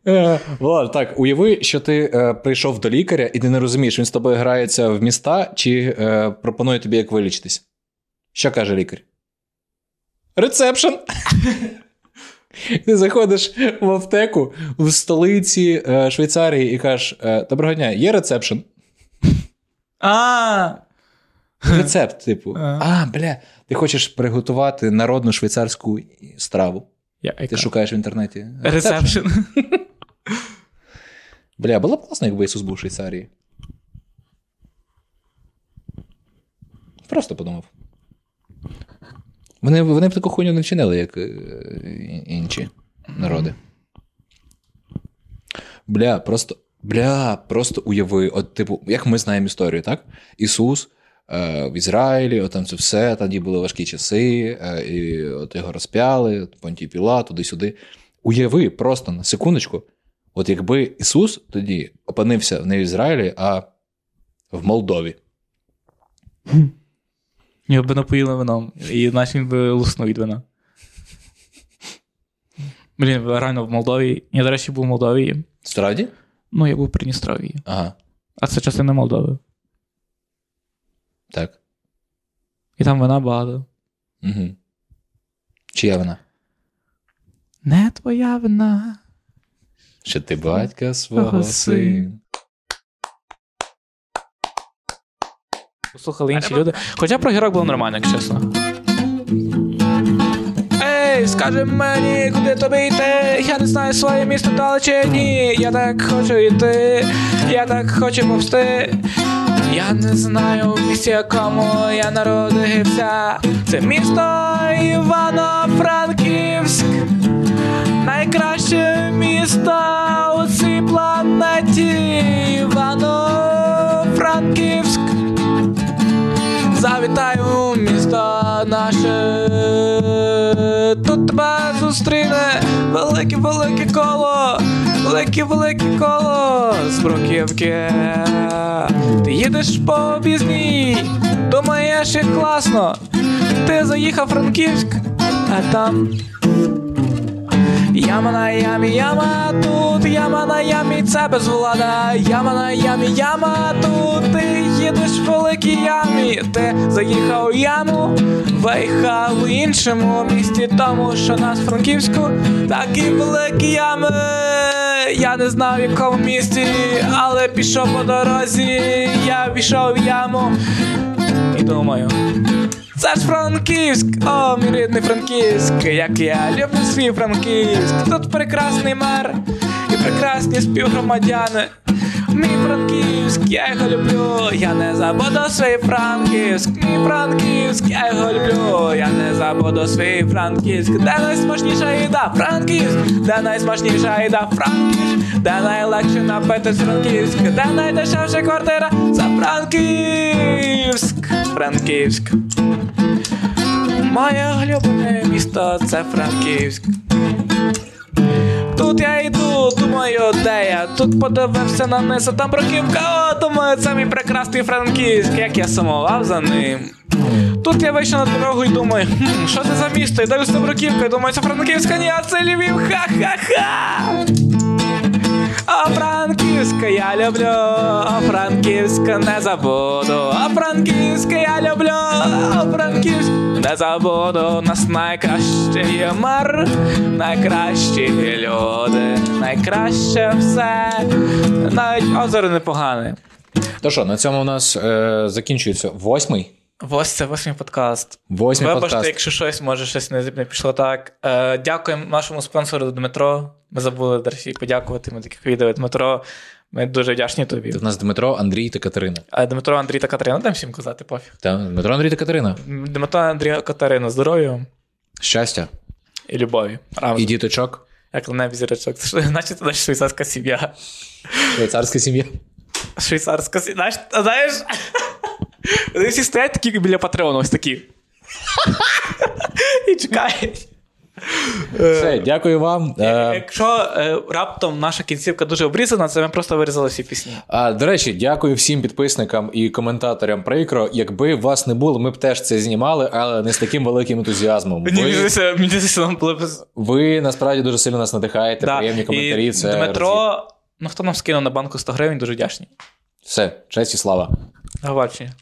Speaker 1: Е, Влад, так, уяви, що ти е, прийшов до лікаря і ти не розумієш, він з тобою грається в міста чи е, пропонує тобі як вилічитись. Що каже лікар? Рецепшн. Ти заходиш в аптеку в столиці е, Швейцарії і кажеш: е, Доброго дня, є рецепшн?
Speaker 2: А.
Speaker 1: Рецепт, типу.
Speaker 2: А.
Speaker 1: А, бля, ти хочеш приготувати народну швейцарську страву. Ти шукаєш в інтернеті.
Speaker 2: Рецепшн.
Speaker 1: Бля, було б класно, якби Ісус був в Швейцарії. Просто подумав. Вони, вони б таку хуйню не вчинили, як е, інші народи. Бля, просто. Бля, просто уяви, от, типу, як ми знаємо історію, так? Ісус е, в Ізраїлі, от там це все, тоді були важкі часи, е, і от його розп'яли, Понтій Пілат, туди-сюди. Уяви просто на секундочку, от якби Ісус тоді опинився не в Ізраїлі, а в Молдові.
Speaker 2: Його би напоїли вином, і наче він би луснув від вина. Блін, реально в Молдові. Я, до речі, був в Молдові.
Speaker 1: Справді?
Speaker 2: Ну, я був в Придністров'ї.
Speaker 1: Ага,
Speaker 2: А це частина Молдови.
Speaker 1: так.
Speaker 2: І там вина багато.
Speaker 1: Угу. Чия вона?
Speaker 2: Не твоя вина.
Speaker 1: Що ти батька свого
Speaker 2: Свого Послухали інші люди. Хоча про гірок було нормально, як чесно. Ей, скажи мені, куди тобі йти? Я не знаю своє місто дали чи ні. Я так хочу йти, я так хочу повсти. Я не знаю в місті якому я народився. Це місто Івано-Франківськ. Найкраще місто у цій планеті Івано-Франківськ. Завітаю міста наше. Тут тебе зустріне велике велике коло, велике велике коло з бруківки. Ти їдеш по обізній, думаєш, як класно. Ти заїхав Франківськ, а там Яма на ямі, яма тут, яма на ямі, це без влада. Яма на ямі, яма тут, ти їдеш в великій ямі. Ти заїхав у яму, виїхав у іншому місті, тому що нас в Франківську такі великі ями. Я не знав в якому місті, але пішов по дорозі. Я пішов в яму і думаю. Це ж Франківськ, о, мій рідний Франківськ, як я люблю свій Франківськ. Тут прекрасний мер і прекрасні співгромадяни. Мій Франківськ, я його люблю, я не забуду свій Франківськ, мій Франківськ, я його люблю, я не забуду свій Франківськ, де найсмачніша їда, Франківськ, де найсмачніша їда, Франківськ, де найлегше напити Франківськ, де найдешевша квартира? За Франківськ, Франківськ. Моє улюблене місто це Франківськ. Тут я йду, думаю, де я. Тут подивився на низ, а там бруківка, о, думаю, це мій прекрасний Франківськ, як я сумував за ним. Тут я вийшов на дорогу і думаю, хм, що це за місто? І дивлюся на бруківку, і думаю, це Франківська, ні, а це Львів, ха-ха-ха. О, Франківська я люблю, о, Франківська не забуду, о, Франківська я люблю, о, Франківська не забуду, у нас найкращий мер, найкращі люди, найкраще все, навіть озеро непогане.
Speaker 1: То що, на цьому у нас е, закінчується восьмий.
Speaker 2: Ось це восьмий подкаст.
Speaker 1: Восьмий
Speaker 2: Вибачте,
Speaker 1: подкаст.
Speaker 2: якщо щось може щось не, не пішло так. Е, дякуємо нашому спонсору Дмитро. Ми забули до речі, подякувати ми таких відео. Дмитро, ми дуже вдячні тобі.
Speaker 1: У нас Дмитро, Андрій та Катерина.
Speaker 2: А Дмитро, Андрій та Катерина, дам всім казати, пофіг.
Speaker 1: Та, Дмитро, Андрій та Катерина.
Speaker 2: Дмитро, Андрій, Катерина, здоров'я
Speaker 1: Щастя.
Speaker 2: і любові. Разом.
Speaker 1: І діточок.
Speaker 2: Як луневі зірочок. Це ж, наче це наша швейцарська сім'я.
Speaker 1: Швейцарська сім'я.
Speaker 2: Швейцарська сім'я. Знаєш? Вони всі стоять такі біля Патреону, ось такі. І чекають.
Speaker 1: Все, дякую вам. Е,
Speaker 2: Якщо е, раптом наша кінцівка дуже обрізана, це ми просто вирізали всі пісні.
Speaker 1: А, до речі, дякую всім підписникам і коментаторам прикро. Якби вас не було, ми б теж це знімали, але не з таким великим ентузіазмом. Ви, ви насправді дуже сильно нас надихаєте.
Speaker 2: Да.
Speaker 1: Приємні коментарі. Це.
Speaker 2: Дмитро, ну хто нам скинув на банку 100 гривень, дуже вдячні.
Speaker 1: Все, честь і слава.
Speaker 2: До побачення.